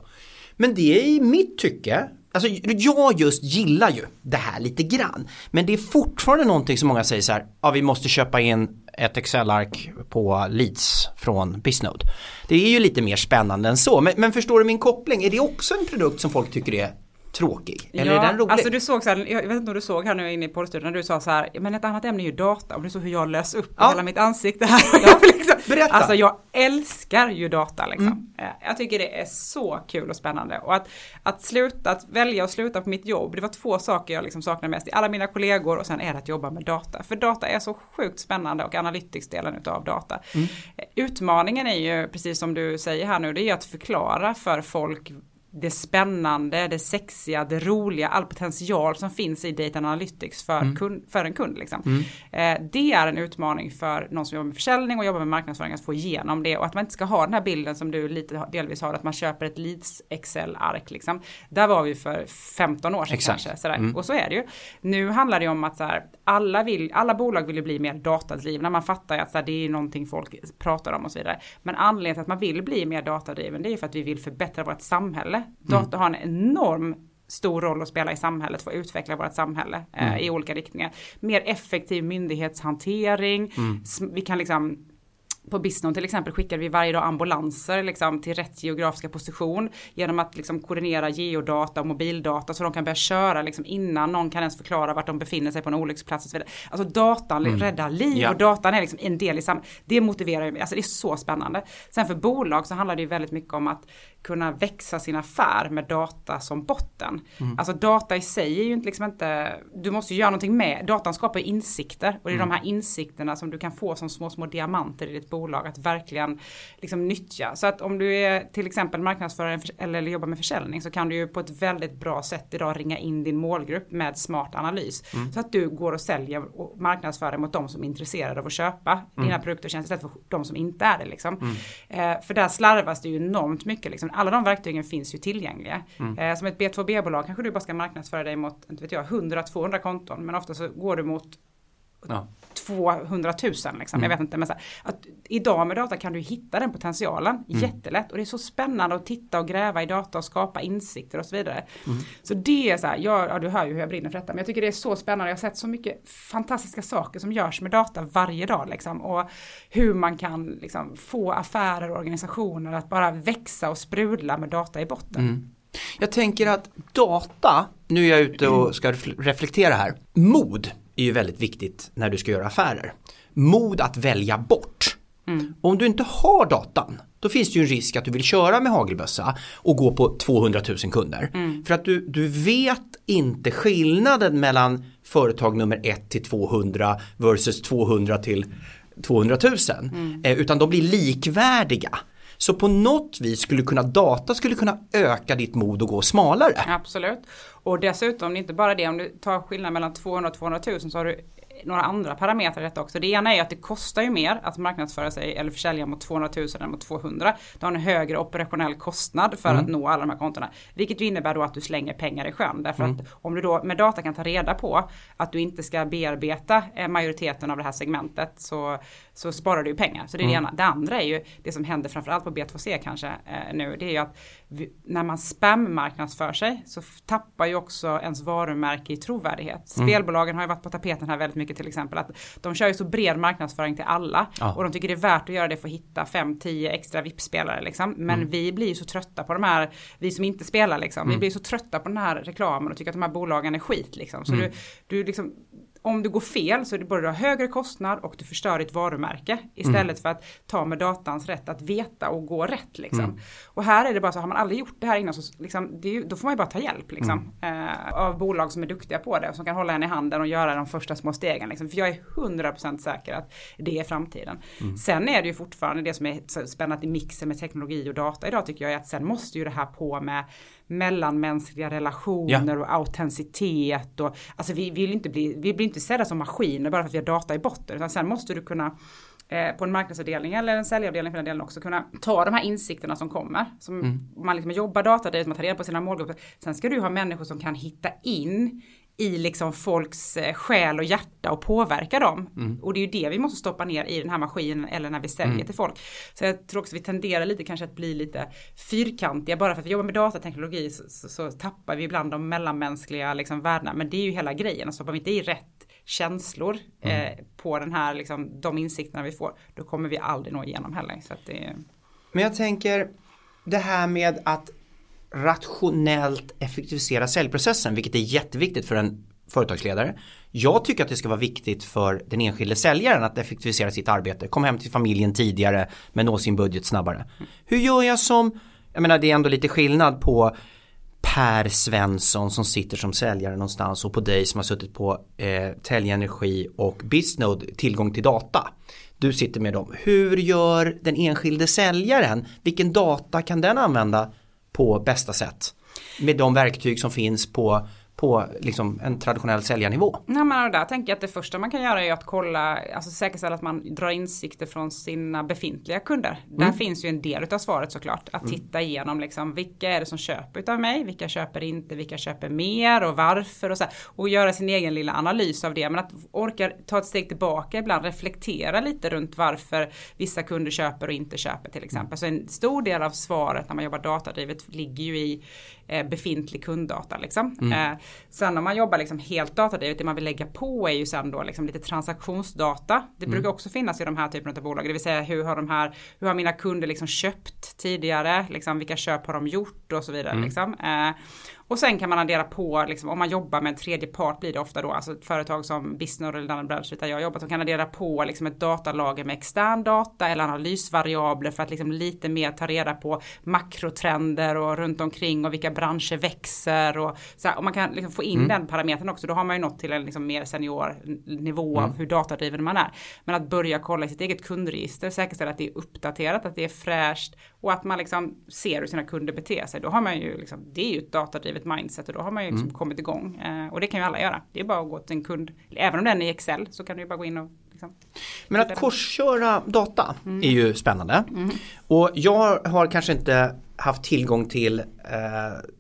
Men det är i mitt tycke, alltså jag just gillar ju det här lite grann. Men det är fortfarande någonting som många säger så här, ja vi måste köpa in ett Excel-ark på leads från Bisnode. Det är ju lite mer spännande än så, men, men förstår du min koppling? Är det också en produkt som folk tycker är tråkig? Eller ja, är den rolig? Alltså du såg så här, jag vet inte om du såg här nu inne i poddstudion när du sa så här, men ett annat ämne är ju data och du såg hur jag lös upp ja. hela mitt ansikte här. (laughs) Ja. liksom, Berätta! Alltså jag älskar ju data liksom. Mm. Eh, jag tycker det är så kul och spännande. Och att, att sluta, att välja att sluta på mitt jobb, det var två saker jag liksom saknar mest i alla mina kollegor och sen är det att jobba med data. För data är så sjukt spännande och analytics-delen utav data. Mm. Eh, utmaningen är ju, precis som du säger här nu, det är att förklara för folk det spännande, det sexiga, det roliga, all potential som finns i data analytics för, mm. kund, för en kund. Liksom. Mm. Eh, det är en utmaning för någon som jobbar med försäljning och jobbar med marknadsföring att få igenom det och att man inte ska ha den här bilden som du lite delvis har, att man köper ett leads Excel-ark. Liksom. Där var vi för 15 år sedan Exakt. kanske. Sådär. Mm. Och så är det ju. Nu handlar det om att så här, alla, vill, alla bolag vill ju bli mer datadrivna. Man fattar ju att så här, det är någonting folk pratar om och så vidare. Men anledningen till att man vill bli mer datadriven det är för att vi vill förbättra vårt samhälle. Data har en enorm stor roll att spela i samhället för att utveckla vårt samhälle eh, mm. i olika riktningar. Mer effektiv myndighetshantering. Mm. Vi kan liksom på Bisnon till exempel skickade vi varje dag ambulanser liksom, till rätt geografiska position genom att liksom, koordinera geodata och mobildata så de kan börja köra liksom, innan någon kan ens förklara vart de befinner sig på en olycksplats och så vidare. Alltså datan mm. räddar liv ja. och datan är liksom en del i samhället. Det motiverar ju, alltså det är så spännande. Sen för bolag så handlar det ju väldigt mycket om att kunna växa sin affär med data som botten. Mm. Alltså data i sig är ju liksom inte, du måste ju göra någonting med, datan skapar insikter och det är mm. de här insikterna som du kan få som små, små diamanter i ditt bolag att verkligen liksom nyttja. Så att om du är till exempel marknadsförare eller jobbar med försäljning så kan du ju på ett väldigt bra sätt idag ringa in din målgrupp med smart analys. Mm. Så att du går och säljer och marknadsför mot de som är intresserade av att köpa mm. dina produkter och tjänster istället för de som inte är det. Liksom. Mm. Eh, för där slarvas det ju enormt mycket. Liksom alla de verktygen finns ju tillgängliga. Mm. Eh, som ett B2B-bolag kanske du bara ska marknadsföra dig mot, inte vet jag, 100-200 konton. Men ofta så går du mot ja. 200 000 liksom. Mm. Jag vet inte. Men så här, att idag med data kan du hitta den potentialen mm. jättelätt. Och det är så spännande att titta och gräva i data och skapa insikter och så vidare. Mm. Så det är så här, jag, ja, du hör ju hur jag brinner för detta. Men jag tycker det är så spännande. Jag har sett så mycket fantastiska saker som görs med data varje dag. Liksom, och hur man kan liksom, få affärer och organisationer att bara växa och sprudla med data i botten. Mm. Jag tänker att data, nu är jag ute och ska reflektera här, mod är ju väldigt viktigt när du ska göra affärer. Mod att välja bort. Mm. Om du inte har datan då finns det ju en risk att du vill köra med hagelbössa och gå på 200 000 kunder. Mm. För att du, du vet inte skillnaden mellan företag nummer 1 till 200 versus 200 till 200 000. Mm. Eh, utan de blir likvärdiga. Så på något vis skulle kunna data skulle kunna öka ditt mod och gå smalare. Absolut. Och dessutom, det är inte bara det, om du tar skillnad mellan 200 och 200 000 så har du några andra parametrar i detta också. Det ena är att det kostar ju mer att marknadsföra sig eller försälja mot 200 000 än mot 200. Du har en högre operationell kostnad för mm. att nå alla de här kontona. Vilket ju innebär då att du slänger pengar i sjön. Därför mm. att om du då med data kan ta reda på att du inte ska bearbeta eh, majoriteten av det här segmentet så, så sparar du ju pengar. Så det är mm. det ena. Det andra är ju det som händer framförallt på B2C kanske eh, nu. Det är ju att vi, när man spam marknadsför sig så tappar ju också ens varumärke i trovärdighet. Mm. Spelbolagen har ju varit på tapeten här väldigt mycket till exempel. Att de kör ju så bred marknadsföring till alla. Ja. Och de tycker det är värt att göra det för att hitta 5-10 extra VIP-spelare. Liksom. Men mm. vi blir ju så trötta på de här, vi som inte spelar liksom. Mm. Vi blir så trötta på den här reklamen och tycker att de här bolagen är skit. Liksom. Så mm. du, du liksom om du går fel så är det både du har högre kostnad och du förstör ditt varumärke istället mm. för att ta med datans rätt att veta och gå rätt. Liksom. Mm. Och här är det bara så, har man aldrig gjort det här innan så liksom, det, då får man ju bara ta hjälp liksom, mm. eh, av bolag som är duktiga på det och som kan hålla en i handen och göra de första små stegen. Liksom. För jag är 100% säker att det är framtiden. Mm. Sen är det ju fortfarande det som är spännande i mixen med teknologi och data idag tycker jag är att sen måste ju det här på med mellanmänskliga relationer ja. och autenticitet och alltså vi vill inte bli, vi blir inte sedda som maskiner bara för att vi har data i botten utan sen måste du kunna eh, på en marknadsavdelning eller en säljavdelning för den delen också kunna ta de här insikterna som kommer. Som mm. Man liksom jobbar datadrivet, man tar reda på sina målgrupper. Sen ska du ha människor som kan hitta in i liksom folks eh, själ och hjärta och påverka dem. Mm. Och det är ju det vi måste stoppa ner i den här maskinen eller när vi säljer mm. till folk. Så jag tror också vi tenderar lite kanske att bli lite fyrkantiga. Bara för att vi jobbar med datateknologi så, så, så tappar vi ibland de mellanmänskliga liksom värdena. Men det är ju hela grejen. Stoppar vi inte i rätt känslor mm. eh, på den här, liksom, de insikterna vi får, då kommer vi aldrig nå igenom heller. Så det... Men jag tänker det här med att rationellt effektivisera säljprocessen, vilket är jätteviktigt för en företagsledare. Jag tycker att det ska vara viktigt för den enskilde säljaren att effektivisera sitt arbete, komma hem till familjen tidigare men nå sin budget snabbare. Hur gör jag som, jag menar det är ändå lite skillnad på Per Svensson som sitter som säljare någonstans och på dig som har suttit på eh, Telge Energi och Bisnode tillgång till data. Du sitter med dem. Hur gör den enskilde säljaren? Vilken data kan den använda på bästa sätt? Med de verktyg som finns på på liksom en traditionell säljarnivå. Nej, men där tänker jag att det första man kan göra är att kolla, alltså säkerställa att man drar insikter från sina befintliga kunder. Mm. Där finns ju en del av svaret såklart. Att mm. titta igenom liksom, vilka är det som köper av mig, vilka köper inte, vilka köper mer och varför och så här, Och göra sin egen lilla analys av det. Men att orka ta ett steg tillbaka ibland, reflektera lite runt varför vissa kunder köper och inte köper till exempel. Så en stor del av svaret när man jobbar datadrivet ligger ju i befintlig kunddata. Liksom. Mm. Eh, sen om man jobbar liksom helt datadrivet, det man vill lägga på är ju sen då liksom lite transaktionsdata. Det brukar mm. också finnas i de här typerna av bolag, det vill säga hur har de här, hur har mina kunder liksom köpt tidigare, liksom, vilka köp har de gjort och så vidare. Mm. Liksom. Och sen kan man addera på, liksom, om man jobbar med en tredje part blir det ofta då, alltså ett företag som Bisnode eller Dun Bradstreet där jag jobbat, som kan addera på liksom ett datalager med extern data eller analysvariabler för att liksom lite mer ta reda på makrotrender och runt omkring och vilka branscher växer och så här, och man kan liksom få in mm. den parametern också, då har man ju nått till en liksom mer senior nivå mm. av hur datadriven man är. Men att börja kolla i sitt eget kundregister, säkerställa att det är uppdaterat, att det är fräscht och att man liksom ser hur sina kunder beter sig. Då har man ju liksom, det är ju ett datadrivet mindset och då har man ju liksom mm. kommit igång. Eh, och det kan ju alla göra. Det är bara att gå till en kund, även om den är i Excel så kan du ju bara gå in och liksom, Men att korsköra data mm. är ju spännande. Mm. Och jag har kanske inte haft tillgång till eh,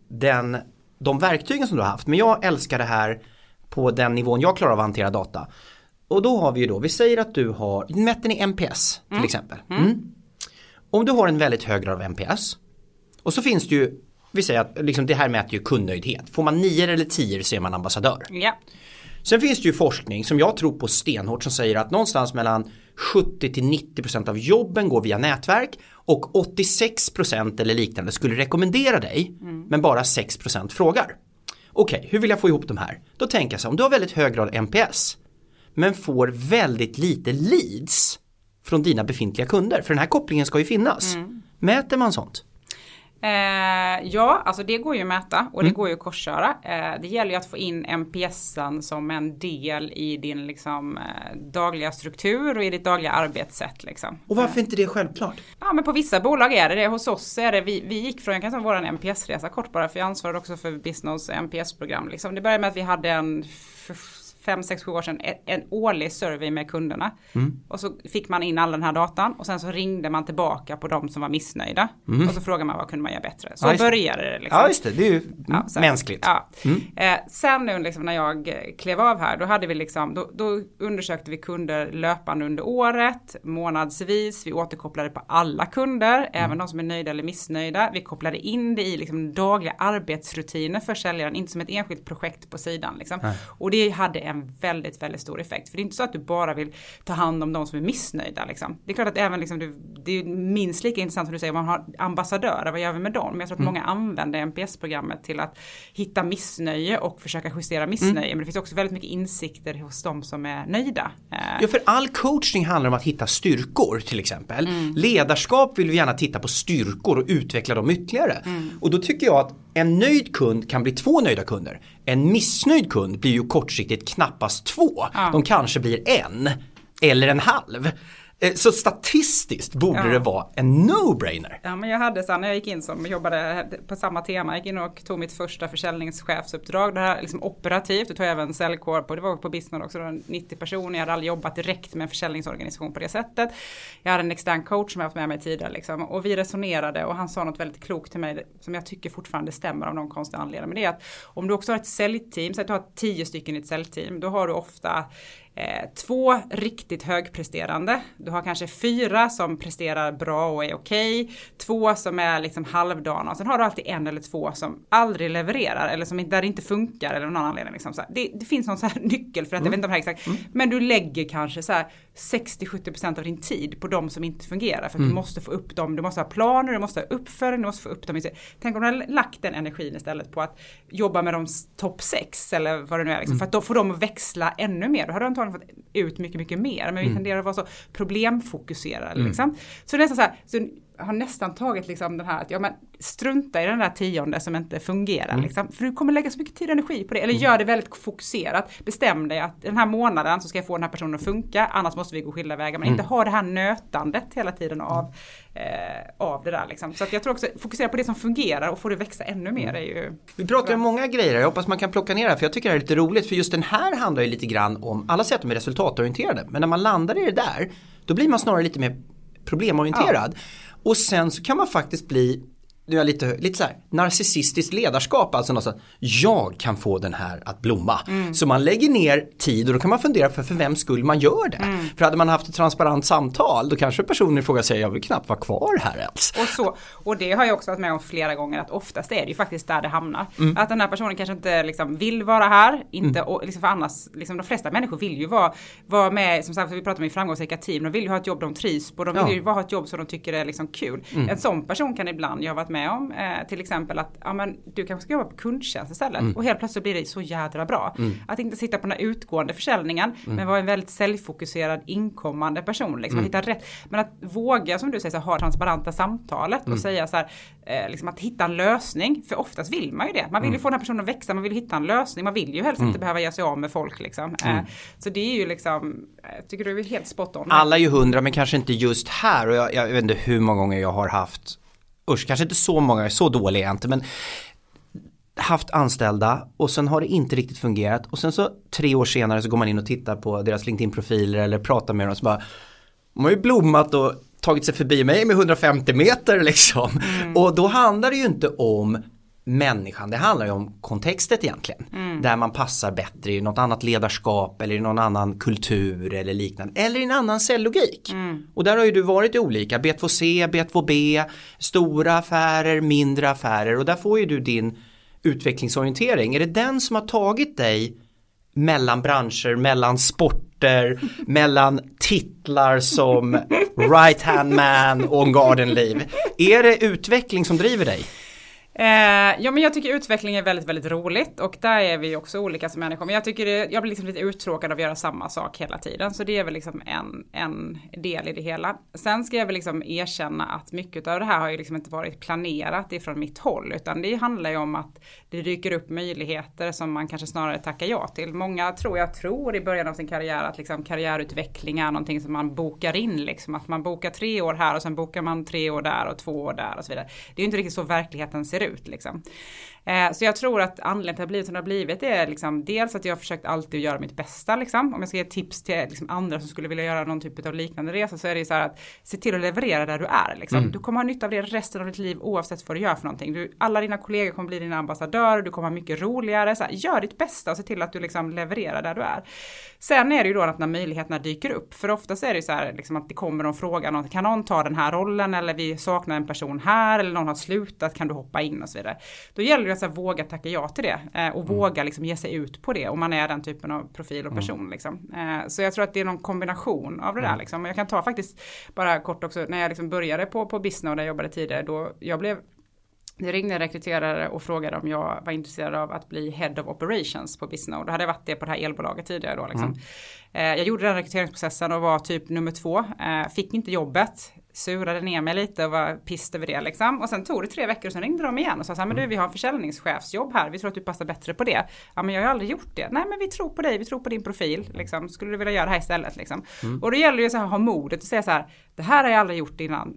den, de verktygen som du har haft. Men jag älskar det här på den nivån jag klarar av att hantera data. Och då har vi ju då, vi säger att du har, mäter ni NPS till mm. exempel. Mm. mm. Om du har en väldigt hög grad av NPS och så finns det ju, vi säger att liksom det här mäter ju kundnöjdhet. Får man 9 eller 10 så är man ambassadör. Ja. Sen finns det ju forskning som jag tror på stenhårt som säger att någonstans mellan 70 till 90% av jobben går via nätverk och 86% eller liknande skulle rekommendera dig mm. men bara 6% frågar. Okej, okay, hur vill jag få ihop de här? Då tänker jag så om du har väldigt hög grad NPS men får väldigt lite leads från dina befintliga kunder. För den här kopplingen ska ju finnas. Mm. Mäter man sånt? Eh, ja, alltså det går ju att mäta och det mm. går ju att korsköra. Eh, det gäller ju att få in NPSen som en del i din liksom, eh, dagliga struktur och i ditt dagliga arbetssätt. Liksom. Och varför inte det självklart? Ja, men på vissa bolag är det det. Hos oss är det, vi, vi gick från, jag kan ta vår NPS-resa kort bara, för jag ansvarar också för Business NPS-program. Liksom. Det började med att vi hade en fem, sex, sju år sedan en årlig survey med kunderna. Mm. Och så fick man in all den här datan och sen så ringde man tillbaka på de som var missnöjda. Mm. Och så frågade man vad kunde man göra bättre. Så ja, började det. Liksom. Ja just det, det är ju ja, så, mänskligt. Ja. Mm. Eh, sen nu liksom när jag klev av här, då hade vi liksom, då, då, undersökte vi kunder löpande under året, månadsvis, vi återkopplade på alla kunder, mm. även de som är nöjda eller missnöjda. Vi kopplade in det i liksom dagliga arbetsrutiner för säljaren, inte som ett enskilt projekt på sidan. Liksom. Och det hade en en väldigt, väldigt stor effekt. För det är inte så att du bara vill ta hand om de som är missnöjda. Liksom. Det är klart att även liksom, det är minst lika intressant som du säger, man har ambassadörer, vad gör vi med dem? Men jag tror att mm. många använder NPS-programmet till att hitta missnöje och försöka justera missnöje. Mm. Men det finns också väldigt mycket insikter hos de som är nöjda. Eh, ja, för all coachning handlar om att hitta styrkor till exempel. Mm. Ledarskap vill vi gärna titta på styrkor och utveckla dem ytterligare. Mm. Och då tycker jag att en nöjd kund kan bli två nöjda kunder. En missnöjd kund blir ju kortsiktigt knappast två. Ja. De kanske blir en eller en halv. Eh, så statistiskt borde ja. det vara en no-brainer. Ja men jag hade så när jag gick in som jobbade på samma tema, jag gick in och tog mitt första försäljningschefsuppdrag. Det här liksom operativt, det tog jag även säljkår på, det var på business också, 90 personer. Jag hade aldrig jobbat direkt med en försäljningsorganisation på det sättet. Jag hade en extern coach som jag haft med mig tidigare liksom, och vi resonerade och han sa något väldigt klokt till mig som jag tycker fortfarande stämmer av någon konstig anledning. Men det är att om du också har ett säljteam, så att du har tio stycken i ett säljteam, då har du ofta eh, två riktigt högpresterande. Du har kanske fyra som presterar bra och är okej. Okay. Två som är liksom halvdana och sen har du alltid en eller två som aldrig levererar eller som där det inte funkar eller någon anledning. Liksom så det, det, finns någon så här (laughs) nyckel för att mm. jag vet inte om det här exakt. Mm. Men du lägger kanske så här 60-70% av din tid på de som inte fungerar för att mm. du måste få upp dem. Du måste ha planer, du måste ha uppföljning, du måste få upp dem. Tänk om du har lagt den energin istället på att jobba med de topp 6 eller vad det nu är. Liksom, mm. För att då får de växla ännu mer. Då har du antagligen fått ut mycket, mycket mer. Men vi mm. tenderar att vara så problemfokuserade. Mm. Liksom. Så det är nästan så här, så har nästan tagit liksom den här att ja men strunta i den där tionde som inte fungerar mm. liksom. För du kommer lägga så mycket tid och energi på det. Eller mm. gör det väldigt fokuserat. Bestäm dig att den här månaden så ska jag få den här personen att funka. Annars måste vi gå skilda vägar. Men mm. inte ha det här nötandet hela tiden av, eh, av det där liksom. Så att jag tror också fokusera på det som fungerar och få det växa ännu mer är ju. Vi pratar om många grejer. Jag hoppas man kan plocka ner det här. För jag tycker det är lite roligt. För just den här handlar ju lite grann om, alla säger att de är resultatorienterade. Men när man landar i det där. Då blir man snarare lite mer problemorienterad. Ja. Och sen så kan man faktiskt bli nu är jag lite, lite så här, narcissistiskt ledarskap, alltså något så jag kan få den här att blomma. Mm. Så man lägger ner tid och då kan man fundera för, för vem skull man gör det. Mm. För hade man haft ett transparent samtal då kanske personen i fråga säger jag vill knappt vara kvar här ens. Och, så, och det har jag också varit med om flera gånger att oftast är det ju faktiskt där det hamnar. Mm. Att den här personen kanske inte liksom vill vara här, inte, mm. och liksom för annars, liksom de flesta människor vill ju vara, vara med, som sagt vi pratar om i framgångsrika team, de vill ju ha ett jobb de trivs på, de vill ja. ju ha ett jobb som de tycker är liksom kul. Mm. En sån person kan ibland, jag har varit med om. Eh, till exempel att ja, men, du kanske ska jobba på kundtjänst istället. Mm. Och helt plötsligt blir det så jädra bra. Mm. Att inte sitta på den här utgående försäljningen. Mm. Men vara en väldigt säljfokuserad inkommande person. Liksom, mm. hitta rätt. Men att våga som du säger så, ha transparenta samtalet. Och mm. säga så här, eh, liksom att hitta en lösning. För oftast vill man ju det. Man vill ju mm. få den här personen att växa. Man vill hitta en lösning. Man vill ju helst inte behöva ge sig av med folk. Liksom. Eh, så det är ju liksom, eh, tycker du är helt spot on. Alla är ju hundra men kanske inte just här. Och jag, jag vet inte hur många gånger jag har haft usch, kanske inte så många, så dålig är jag inte, men haft anställda och sen har det inte riktigt fungerat och sen så tre år senare så går man in och tittar på deras LinkedIn-profiler eller pratar med dem så bara de har ju blommat och tagit sig förbi mig med 150 meter liksom. Mm. Och då handlar det ju inte om människan, det handlar ju om kontextet egentligen. Mm. Där man passar bättre i något annat ledarskap eller i någon annan kultur eller liknande. Eller i en annan cellogik. Mm. Och där har ju du varit i olika, B2C, B2B, stora affärer, mindre affärer och där får ju du din utvecklingsorientering. Är det den som har tagit dig mellan branscher, mellan sporter, (laughs) mellan titlar som right hand man och garden leave? Är det utveckling som driver dig? Eh, ja men jag tycker utveckling är väldigt, väldigt roligt och där är vi också olika som människor. Men jag tycker det, jag blir liksom lite uttråkad av att göra samma sak hela tiden. Så det är väl liksom en, en del i det hela. Sen ska jag väl liksom erkänna att mycket av det här har ju liksom inte varit planerat ifrån mitt håll. Utan det handlar ju om att det dyker upp möjligheter som man kanske snarare tackar ja till. Många tror jag tror i början av sin karriär att liksom karriärutveckling är någonting som man bokar in. Liksom. Att man bokar tre år här och sen bokar man tre år där och två år där och så vidare. Det är ju inte riktigt så verkligheten ser ut. Liksom. Eh, så jag tror att anledningen till att det har blivit som det har blivit är liksom dels att jag har försökt alltid göra mitt bästa. Liksom. Om jag ska ge tips till liksom, andra som skulle vilja göra någon typ av liknande resa så är det så här att se till att leverera där du är. Liksom. Mm. Du kommer ha nytta av det resten av ditt liv oavsett vad du gör för någonting. Du, alla dina kollegor kommer bli dina ambassadörer, du kommer ha mycket roligare. Så här, gör ditt bästa och se till att du liksom levererar där du är. Sen är det ju då att när möjligheterna dyker upp, för oftast är det ju så här liksom att det kommer någon fråga, kan någon ta den här rollen eller vi saknar en person här eller någon har slutat, kan du hoppa in och så vidare. Då gäller det här, våga tacka ja till det eh, och mm. våga liksom ge sig ut på det om man är den typen av profil och mm. person. Mm. Liksom. Eh, så jag tror att det är någon kombination av det där. Mm. Liksom. Jag kan ta faktiskt bara kort också när jag liksom började på, på Bisnode där jag jobbade tidigare då jag blev jag ringde en rekryterare och frågade om jag var intresserad av att bli Head of Operations på Bisnode. Då hade jag varit det på det här elbolaget tidigare då. Liksom. Mm. jag gjorde den rekryteringsprocessen och var typ nummer två. fick inte jobbet surade ner mig lite och var pist över det liksom. Och sen tog det tre veckor och sen ringde de igen och sa så här, men du mm. vi har en försäljningschefsjobb här, vi tror att du passar bättre på det. Ja men jag har aldrig gjort det. Nej men vi tror på dig, vi tror på din profil. Liksom. Skulle du vilja göra det här istället liksom? Mm. Och då gäller det ju att ha modet att säga så här, det här har jag aldrig gjort innan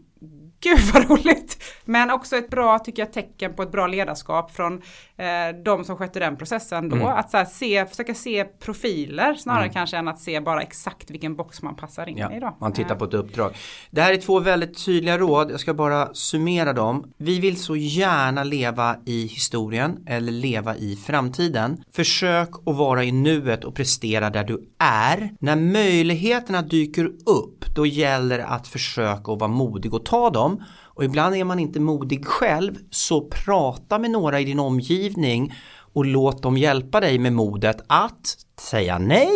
gud vad roligt. Men också ett bra, tycker jag, tecken på ett bra ledarskap från eh, de som sköter den processen då. Mm. Att så här, se, försöka se profiler snarare mm. kanske än att se bara exakt vilken box man passar in ja, i. Då. Man tittar på ett uppdrag. Det här är två väldigt tydliga råd, jag ska bara summera dem. Vi vill så gärna leva i historien eller leva i framtiden. Försök att vara i nuet och prestera där du är. När möjligheterna dyker upp, då gäller det att försöka att vara modig och ta dem. Och ibland är man inte modig själv, så prata med några i din omgivning och låt dem hjälpa dig med modet att säga nej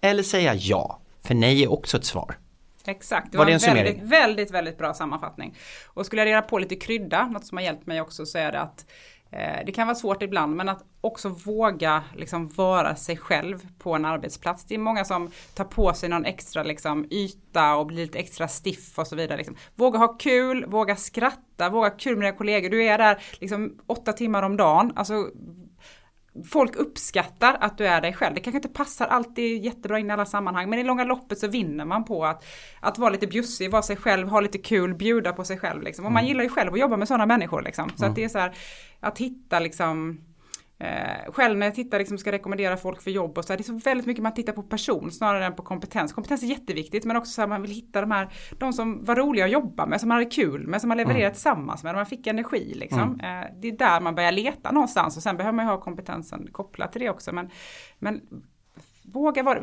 eller säga ja. För nej är också ett svar. Exakt, det var, var det en, en väldigt, väldigt, väldigt bra sammanfattning. Och skulle jag dela på lite krydda, något som har hjälpt mig också, så är det att Eh, det kan vara svårt ibland, men att också våga liksom vara sig själv på en arbetsplats. Det är många som tar på sig någon extra liksom, yta och blir lite extra stiff och så vidare. Liksom. Våga ha kul, våga skratta, våga ha kul med dina kollegor. Du är där liksom, åtta timmar om dagen. Alltså, folk uppskattar att du är dig själv. Det kanske inte passar alltid jättebra in i alla sammanhang, men i långa loppet så vinner man på att, att vara lite bjussig, vara sig själv, ha lite kul, bjuda på sig själv. Liksom. Och man mm. gillar ju själv att jobba med sådana människor. Liksom. Så mm. att det är så här, att hitta liksom Eh, själv när jag tittar, liksom ska rekommendera folk för jobb och så här, det är så väldigt mycket man tittar på person snarare än på kompetens. Kompetens är jätteviktigt men också så här, man vill hitta de här, de som var roliga att jobba med, som man hade kul med, som man levererade mm. tillsammans med, man fick energi liksom. Mm. Eh, det är där man börjar leta någonstans och sen behöver man ju ha kompetensen kopplat till det också. Men, men våga vara,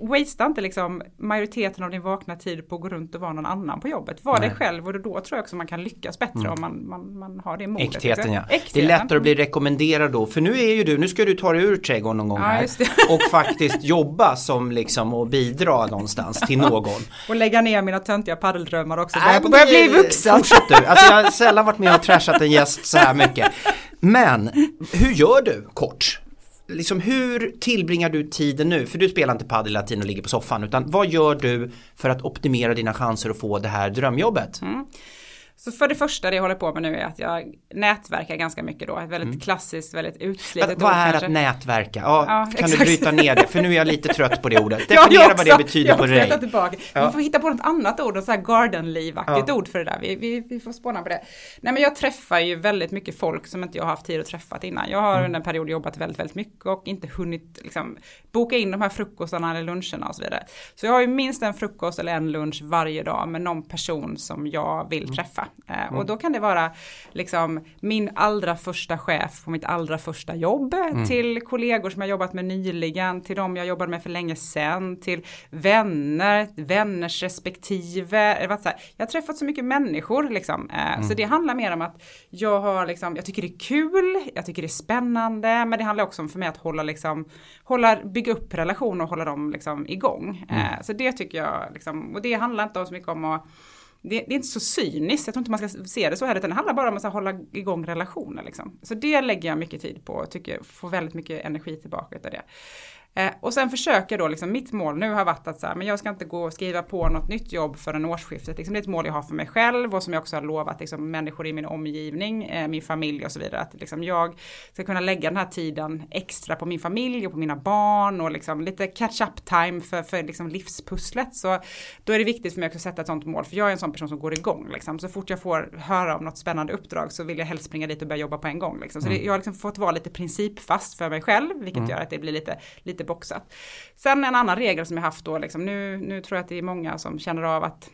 wastea inte liksom majoriteten av din vakna tid på att gå runt och vara någon annan på jobbet. Var dig själv och då tror jag också man kan lyckas bättre mm. om man, man, man har det modet. Äktheten liksom. ja. Äktheten. Det är lättare att bli rekommenderad då, för nu är ju du, nu ska du ta dig ur trädgården någon gång ja, här och faktiskt jobba som liksom och bidra någonstans till någon. och lägga ner mina töntiga paddeldrömmar också, börja, äh, börja bli vuxen. Fortsätt du, alltså jag har sällan varit med och trashat en gäst så här mycket. Men hur gör du kort? Liksom hur tillbringar du tiden nu? För du spelar inte padel latin och ligger på soffan utan vad gör du för att optimera dina chanser att få det här drömjobbet? Mm. Så för det första det jag håller på med nu är att jag nätverkar ganska mycket då. Ett väldigt mm. klassiskt, väldigt utslitet Vad är kanske. att nätverka? Ja, ja kan exakt. du bryta ner det? För nu är jag lite trött på det ordet. (laughs) Definiera vad det betyder på dig. Tillbaka. Ja. Vi får hitta på något annat ord, något så här gardenliv-aktigt ja. ord för det där. Vi, vi, vi får spåna på det. Nej men jag träffar ju väldigt mycket folk som inte jag har haft tid att träffa innan. Jag har mm. under en period jobbat väldigt, väldigt mycket och inte hunnit liksom, boka in de här frukostarna eller luncherna och så vidare. Så jag har ju minst en frukost eller en lunch varje dag med någon person som jag vill mm. träffa. Eh, mm. Och då kan det vara liksom min allra första chef på mitt allra första jobb, mm. till kollegor som jag jobbat med nyligen, till de jag jobbade med för länge sedan, till vänner, vänners respektive. Jag har träffat så mycket människor liksom. Eh, mm. Så det handlar mer om att jag har liksom, jag tycker det är kul, jag tycker det är spännande, men det handlar också om för mig att hålla liksom, hålla, bygga upp relationer och hålla dem liksom igång. Mm. Eh, så det tycker jag liksom, och det handlar inte så mycket om att det, det, är inte så cyniskt, jag tror inte man ska se det så här, utan det handlar bara om att hålla igång relationer. Liksom. Så det lägger jag mycket tid på och tycker får väldigt mycket energi tillbaka av det. Eh, och sen försöker då, liksom, mitt mål nu har varit att så här, men jag ska inte gå och skriva på något nytt jobb förrän årsskiftet. Liksom, det är ett mål jag har för mig själv och som jag också har lovat liksom, människor i min omgivning, eh, min familj och så vidare. Att liksom, jag ska kunna lägga den här tiden extra på min familj och på mina barn och liksom, lite catch up time för, för liksom, livspusslet. Så då är det viktigt för mig också att sätta ett sånt mål, för jag är en sån person som går igång. Liksom. Så fort jag får höra om något spännande uppdrag så vill jag helst springa dit och börja jobba på en gång. Liksom. Så det, mm. jag har liksom fått vara lite principfast för mig själv, vilket mm. gör att det blir lite, lite boxat. Sen en annan regel som jag haft då, liksom, nu, nu tror jag att det är många som känner av att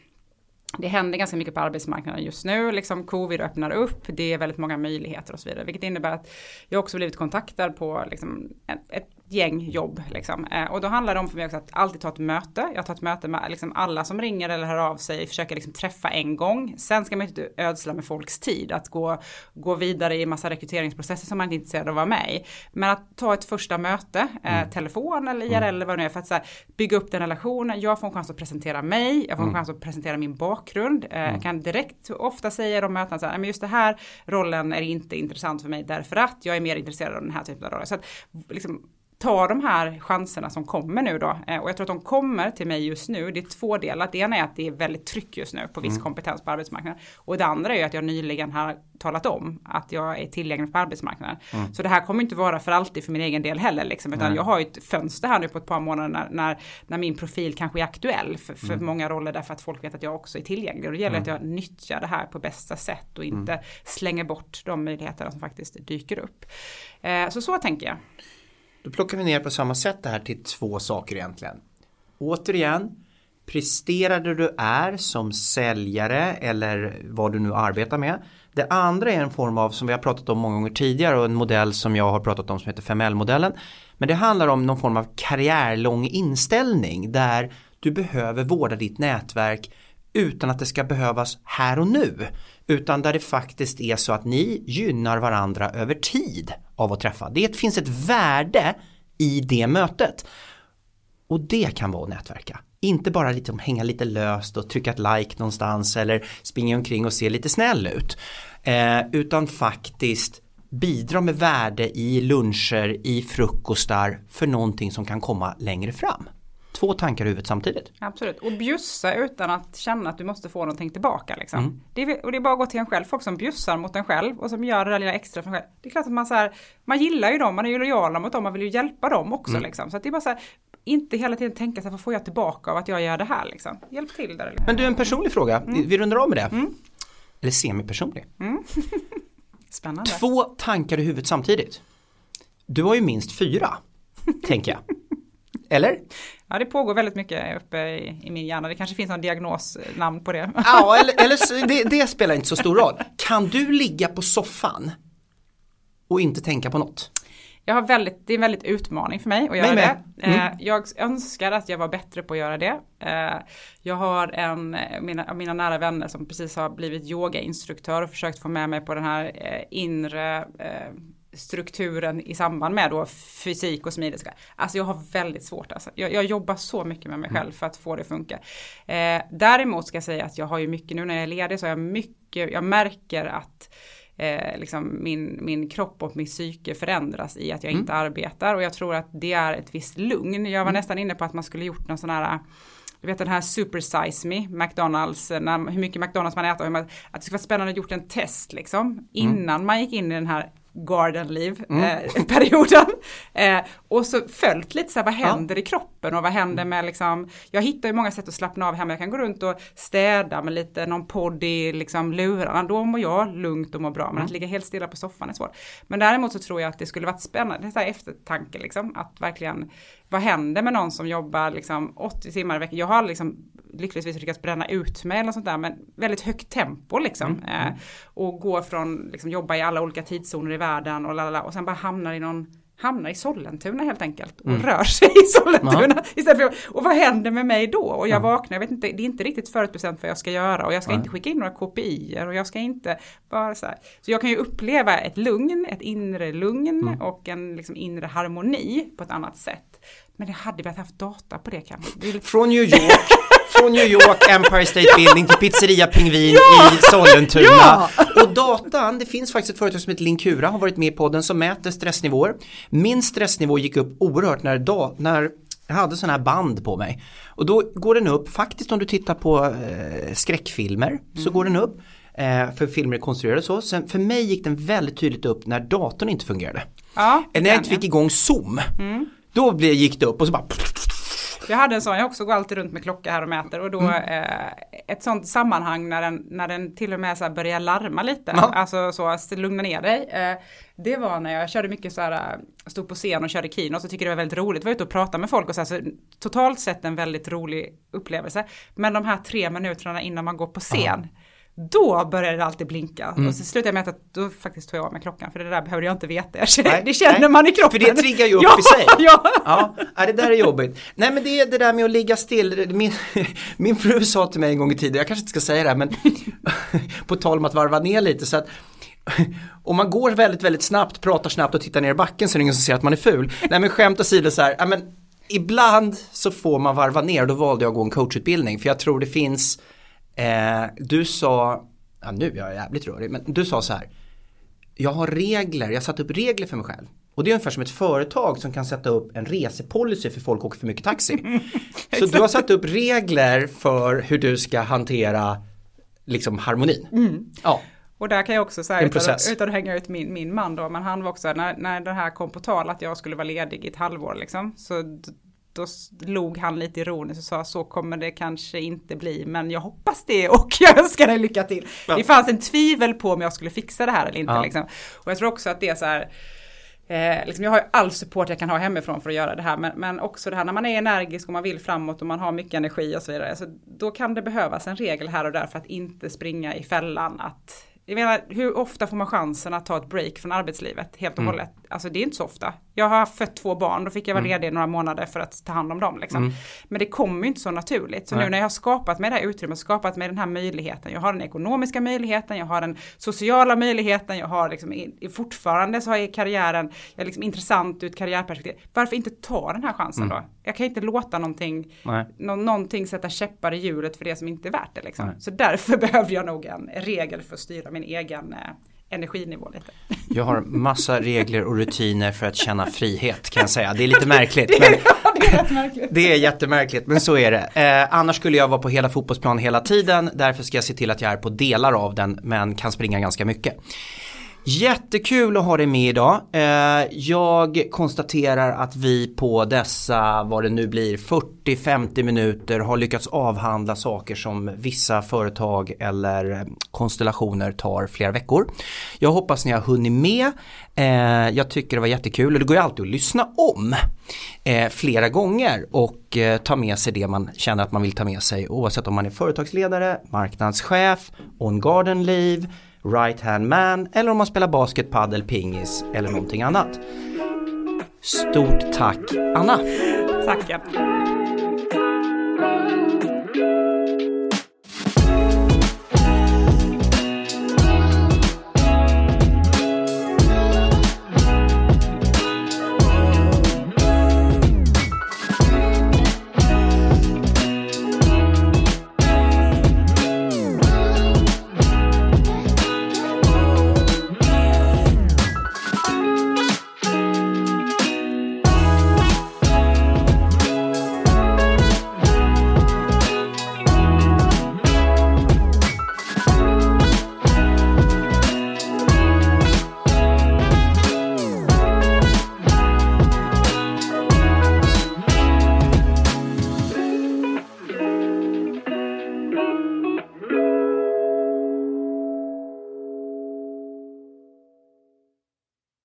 det händer ganska mycket på arbetsmarknaden just nu, liksom covid öppnar upp, det är väldigt många möjligheter och så vidare, vilket innebär att jag också blivit kontaktad på liksom ett, gäng jobb. Liksom. Eh, och då handlar det om för mig också att alltid ta ett möte. Jag tar ett möte med liksom alla som ringer eller hör av sig, försöker liksom träffa en gång. Sen ska man inte ödsla med folks tid, att gå, gå vidare i massa rekryteringsprocesser som man inte är intresserad av att vara med i. Men att ta ett första möte, eh, mm. telefon eller IRL mm. eller vad det är, för att här, bygga upp den relationen. Jag får en chans att presentera mig, jag får en mm. chans att presentera min bakgrund. Eh, mm. Jag kan direkt ofta säga i de mötena så här, men just det här rollen är inte intressant för mig därför att jag är mer intresserad av den här typen av roller. Så att, liksom, ta de här chanserna som kommer nu då. Eh, och jag tror att de kommer till mig just nu. Det är två delar. Det ena är att det är väldigt tryck just nu på viss mm. kompetens på arbetsmarknaden. Och det andra är att jag nyligen har talat om att jag är tillgänglig på arbetsmarknaden. Mm. Så det här kommer inte vara för alltid för min egen del heller. Liksom, utan jag har ju ett fönster här nu på ett par månader när, när, när min profil kanske är aktuell för, för mm. många roller därför att folk vet att jag också är tillgänglig. Och det gäller mm. att jag nyttjar det här på bästa sätt och inte mm. slänger bort de möjligheterna som faktiskt dyker upp. Eh, så så tänker jag. Då plockar vi ner på samma sätt det här till två saker egentligen. Återigen, presterade du är som säljare eller vad du nu arbetar med. Det andra är en form av, som vi har pratat om många gånger tidigare och en modell som jag har pratat om som heter 5L-modellen. Men det handlar om någon form av karriärlång inställning där du behöver vårda ditt nätverk utan att det ska behövas här och nu. Utan där det faktiskt är så att ni gynnar varandra över tid av att träffa. Det finns ett värde i det mötet. Och det kan vara att nätverka. Inte bara liksom hänga lite löst och trycka ett like någonstans eller springa omkring och se lite snäll ut. Eh, utan faktiskt bidra med värde i luncher, i frukostar för någonting som kan komma längre fram två tankar i huvudet samtidigt. Absolut, och bjussa utan att känna att du måste få någonting tillbaka. Liksom. Mm. Det är, och det är bara att gå till en själv, folk som bjussar mot en själv och som gör det där lilla extra för en själv. Det är klart att man, så här, man gillar ju dem, man är ju lojala mot dem, man vill ju hjälpa dem också. Mm. Liksom. Så det är bara så här, inte hela tiden tänka så här, vad får jag tillbaka av att jag gör det här liksom. Hjälp till där. Liksom. Men du, en personlig fråga, mm. vi rundar av med det. Mm. Eller semipersonlig. Mm. (laughs) Spännande. Två tankar i huvudet samtidigt. Du har ju minst fyra, tänker jag. Eller? Ja, det pågår väldigt mycket uppe i, i min hjärna. Det kanske finns någon diagnosnamn på det. Ja, (laughs) eller, eller det, det, spelar inte så stor roll. Kan du ligga på soffan och inte tänka på något? Jag har väldigt, det är en väldigt utmaning för mig att göra det. Mm. Eh, jag önskar att jag var bättre på att göra det. Eh, jag har en, mina, mina nära vänner som precis har blivit yogainstruktör och försökt få med mig på den här eh, inre strukturen i samband med då fysik och smidighet. Alltså jag har väldigt svårt alltså. Jag, jag jobbar så mycket med mig mm. själv för att få det att funka. Eh, däremot ska jag säga att jag har ju mycket nu när jag är ledig så har jag mycket, jag märker att eh, liksom min, min kropp och min psyke förändras i att jag mm. inte arbetar och jag tror att det är ett visst lugn. Jag var mm. nästan inne på att man skulle gjort någon sån här du vet den här super size me, McDonalds, när, hur mycket McDonalds man äter, att det skulle vara spännande att gjort en test liksom mm. innan mm. man gick in i den här garden mm. eh, perioden. (laughs) Eh, och så följt lite så här, vad händer ja. i kroppen och vad händer med liksom, jag hittar ju många sätt att slappna av hemma, jag kan gå runt och städa med lite någon podd i liksom lurarna, då mår jag lugnt och mår bra, men mm. att ligga helt stilla på soffan är svårt. Men däremot så tror jag att det skulle varit spännande, det är eftertanke liksom, att verkligen, vad händer med någon som jobbar liksom 80 timmar i veckan, jag har liksom lyckligtvis lyckats bränna ut mig eller sånt där, men väldigt högt tempo liksom. Mm. Eh, och går från, liksom jobba i alla olika tidszoner i världen och lalala, och sen bara hamnar i någon hamnar i Sollentuna helt enkelt och mm. rör sig i Sollentuna. Istället för, och vad händer med mig då? Och jag mm. vaknar, jag vet inte, det är inte riktigt förutbestämt vad jag ska göra och jag ska mm. inte skicka in några kopior och jag ska inte bara så här. Så jag kan ju uppleva ett lugn, ett inre lugn mm. och en liksom inre harmoni på ett annat sätt. Men det hade vi haft data på det kanske. Från New York (laughs) från New York, Empire State Building till Pizzeria Pingvin ja! i Sollentuna. Ja! Och datan, det finns faktiskt ett företag som heter Linkura, har varit med i podden, som mäter stressnivåer. Min stressnivå gick upp oerhört när, da, när jag hade sådana här band på mig. Och då går den upp, faktiskt om du tittar på eh, skräckfilmer mm. så går den upp. Eh, för filmer är konstruerade så. Sen för mig gick den väldigt tydligt upp när datorn inte fungerade. Ja, när jag inte fick igång Zoom. Mm. Då gick det upp och så bara jag hade en sån, jag också går alltid runt med klocka här och mäter och då mm. eh, ett sånt sammanhang när den, när den till och med så börjar larma lite, ja. alltså så lugna ner dig. Eh, det var när jag körde mycket så här, eh, stod på scen och körde keynote så tycker det var väldigt roligt, var ute och prata med folk och så, här, så totalt sett en väldigt rolig upplevelse. Men de här tre minuterna innan man går på scen, Aha då började det alltid blinka. Mm. Och så slutade jag med att då faktiskt tog jag av mig klockan. För det där behöver jag inte veta. (laughs) Nej, det känner nej. man i kroppen. För det triggar ju upp ja, i sig. (laughs) Ja. ja, det där är jobbigt. Nej men det är det där med att ligga still. Min, (laughs) min fru sa till mig en gång i tiden, jag kanske inte ska säga det här men på tal om att varva ner lite. så att om man går väldigt, väldigt snabbt, pratar snabbt och tittar ner i backen så är det ingen som ser att man är ful. Nej men skämt åsido så här, ja, men ibland så får man varva ner. Då valde jag att gå en coachutbildning för jag tror det finns Eh, du sa, ja, nu är jag jävligt rörig, men du sa så här. jag har regler, jag har satt upp regler för mig själv. Och det är ungefär som ett företag som kan sätta upp en resepolicy för folk åker för mycket taxi. (laughs) Så du har satt upp regler för hur du ska hantera liksom harmonin. Mm. Ja. Och där kan jag också säga, utan, utan att hänga ut min, min man då, men han var också, när, när det här kom på tal att jag skulle vara ledig i ett halvår liksom, så då log han lite ironiskt och sa så kommer det kanske inte bli, men jag hoppas det och (laughs) jag önskar dig lycka till. Ja. Det fanns en tvivel på om jag skulle fixa det här eller inte. Ja. Liksom. Och jag tror också att det är så här, Eh, liksom jag har all support jag kan ha hemifrån för att göra det här men, men också det här när man är energisk och man vill framåt och man har mycket energi och så vidare. Så då kan det behövas en regel här och där för att inte springa i fällan att jag menar, hur ofta får man chansen att ta ett break från arbetslivet helt och Mm. hållet? Alltså det är inte så ofta. Jag har fött två barn, då fick jag vara Mm. ledig några månader för att ta hand om dem. Liksom. Mm. Men det kommer ju inte så naturligt. Så Nej. nu när jag har skapat mig det här utrymmet, skapat mig den här möjligheten. Jag har den ekonomiska möjligheten, jag har den sociala möjligheten, jag har liksom i- fortfarande så har jag karriären, jag är liksom intressant ur ett karriärperspektiv. Varför inte ta den här chansen Mm. då? Jag kan inte låta någonting, nå- någonting sätta käppar i hjulet för det som inte är värt det liksom. Så därför (laughs) behöver jag nog en regel för att styra min egen eh, energinivå lite. (laughs) Jag har massa regler och rutiner för att känna frihet kan jag säga. Det är lite märkligt. (laughs) Men Ja, det är märkligt. det är jättemärkligt men så är det. Eh, annars skulle jag vara på hela fotbollsplan hela tiden. Därför ska jag se till att jag är på delar av den men kan springa ganska mycket. Jättekul att ha dig med idag. Eh, jag konstaterar att vi på dessa, vad det nu blir, 40-50 minuter har lyckats avhandla saker som vissa företag eller konstellationer tar flera veckor. Jag hoppas ni har hunnit med. Eh, jag tycker det var jättekul och det går ju alltid att lyssna om eh, flera gånger och ta med sig det man känner att man vill ta med sig oavsett om man är företagsledare, marknadschef, on garden leave right hand man eller om man spelar basket, paddel, pingis eller någonting annat. Stort tack Anna! Tack!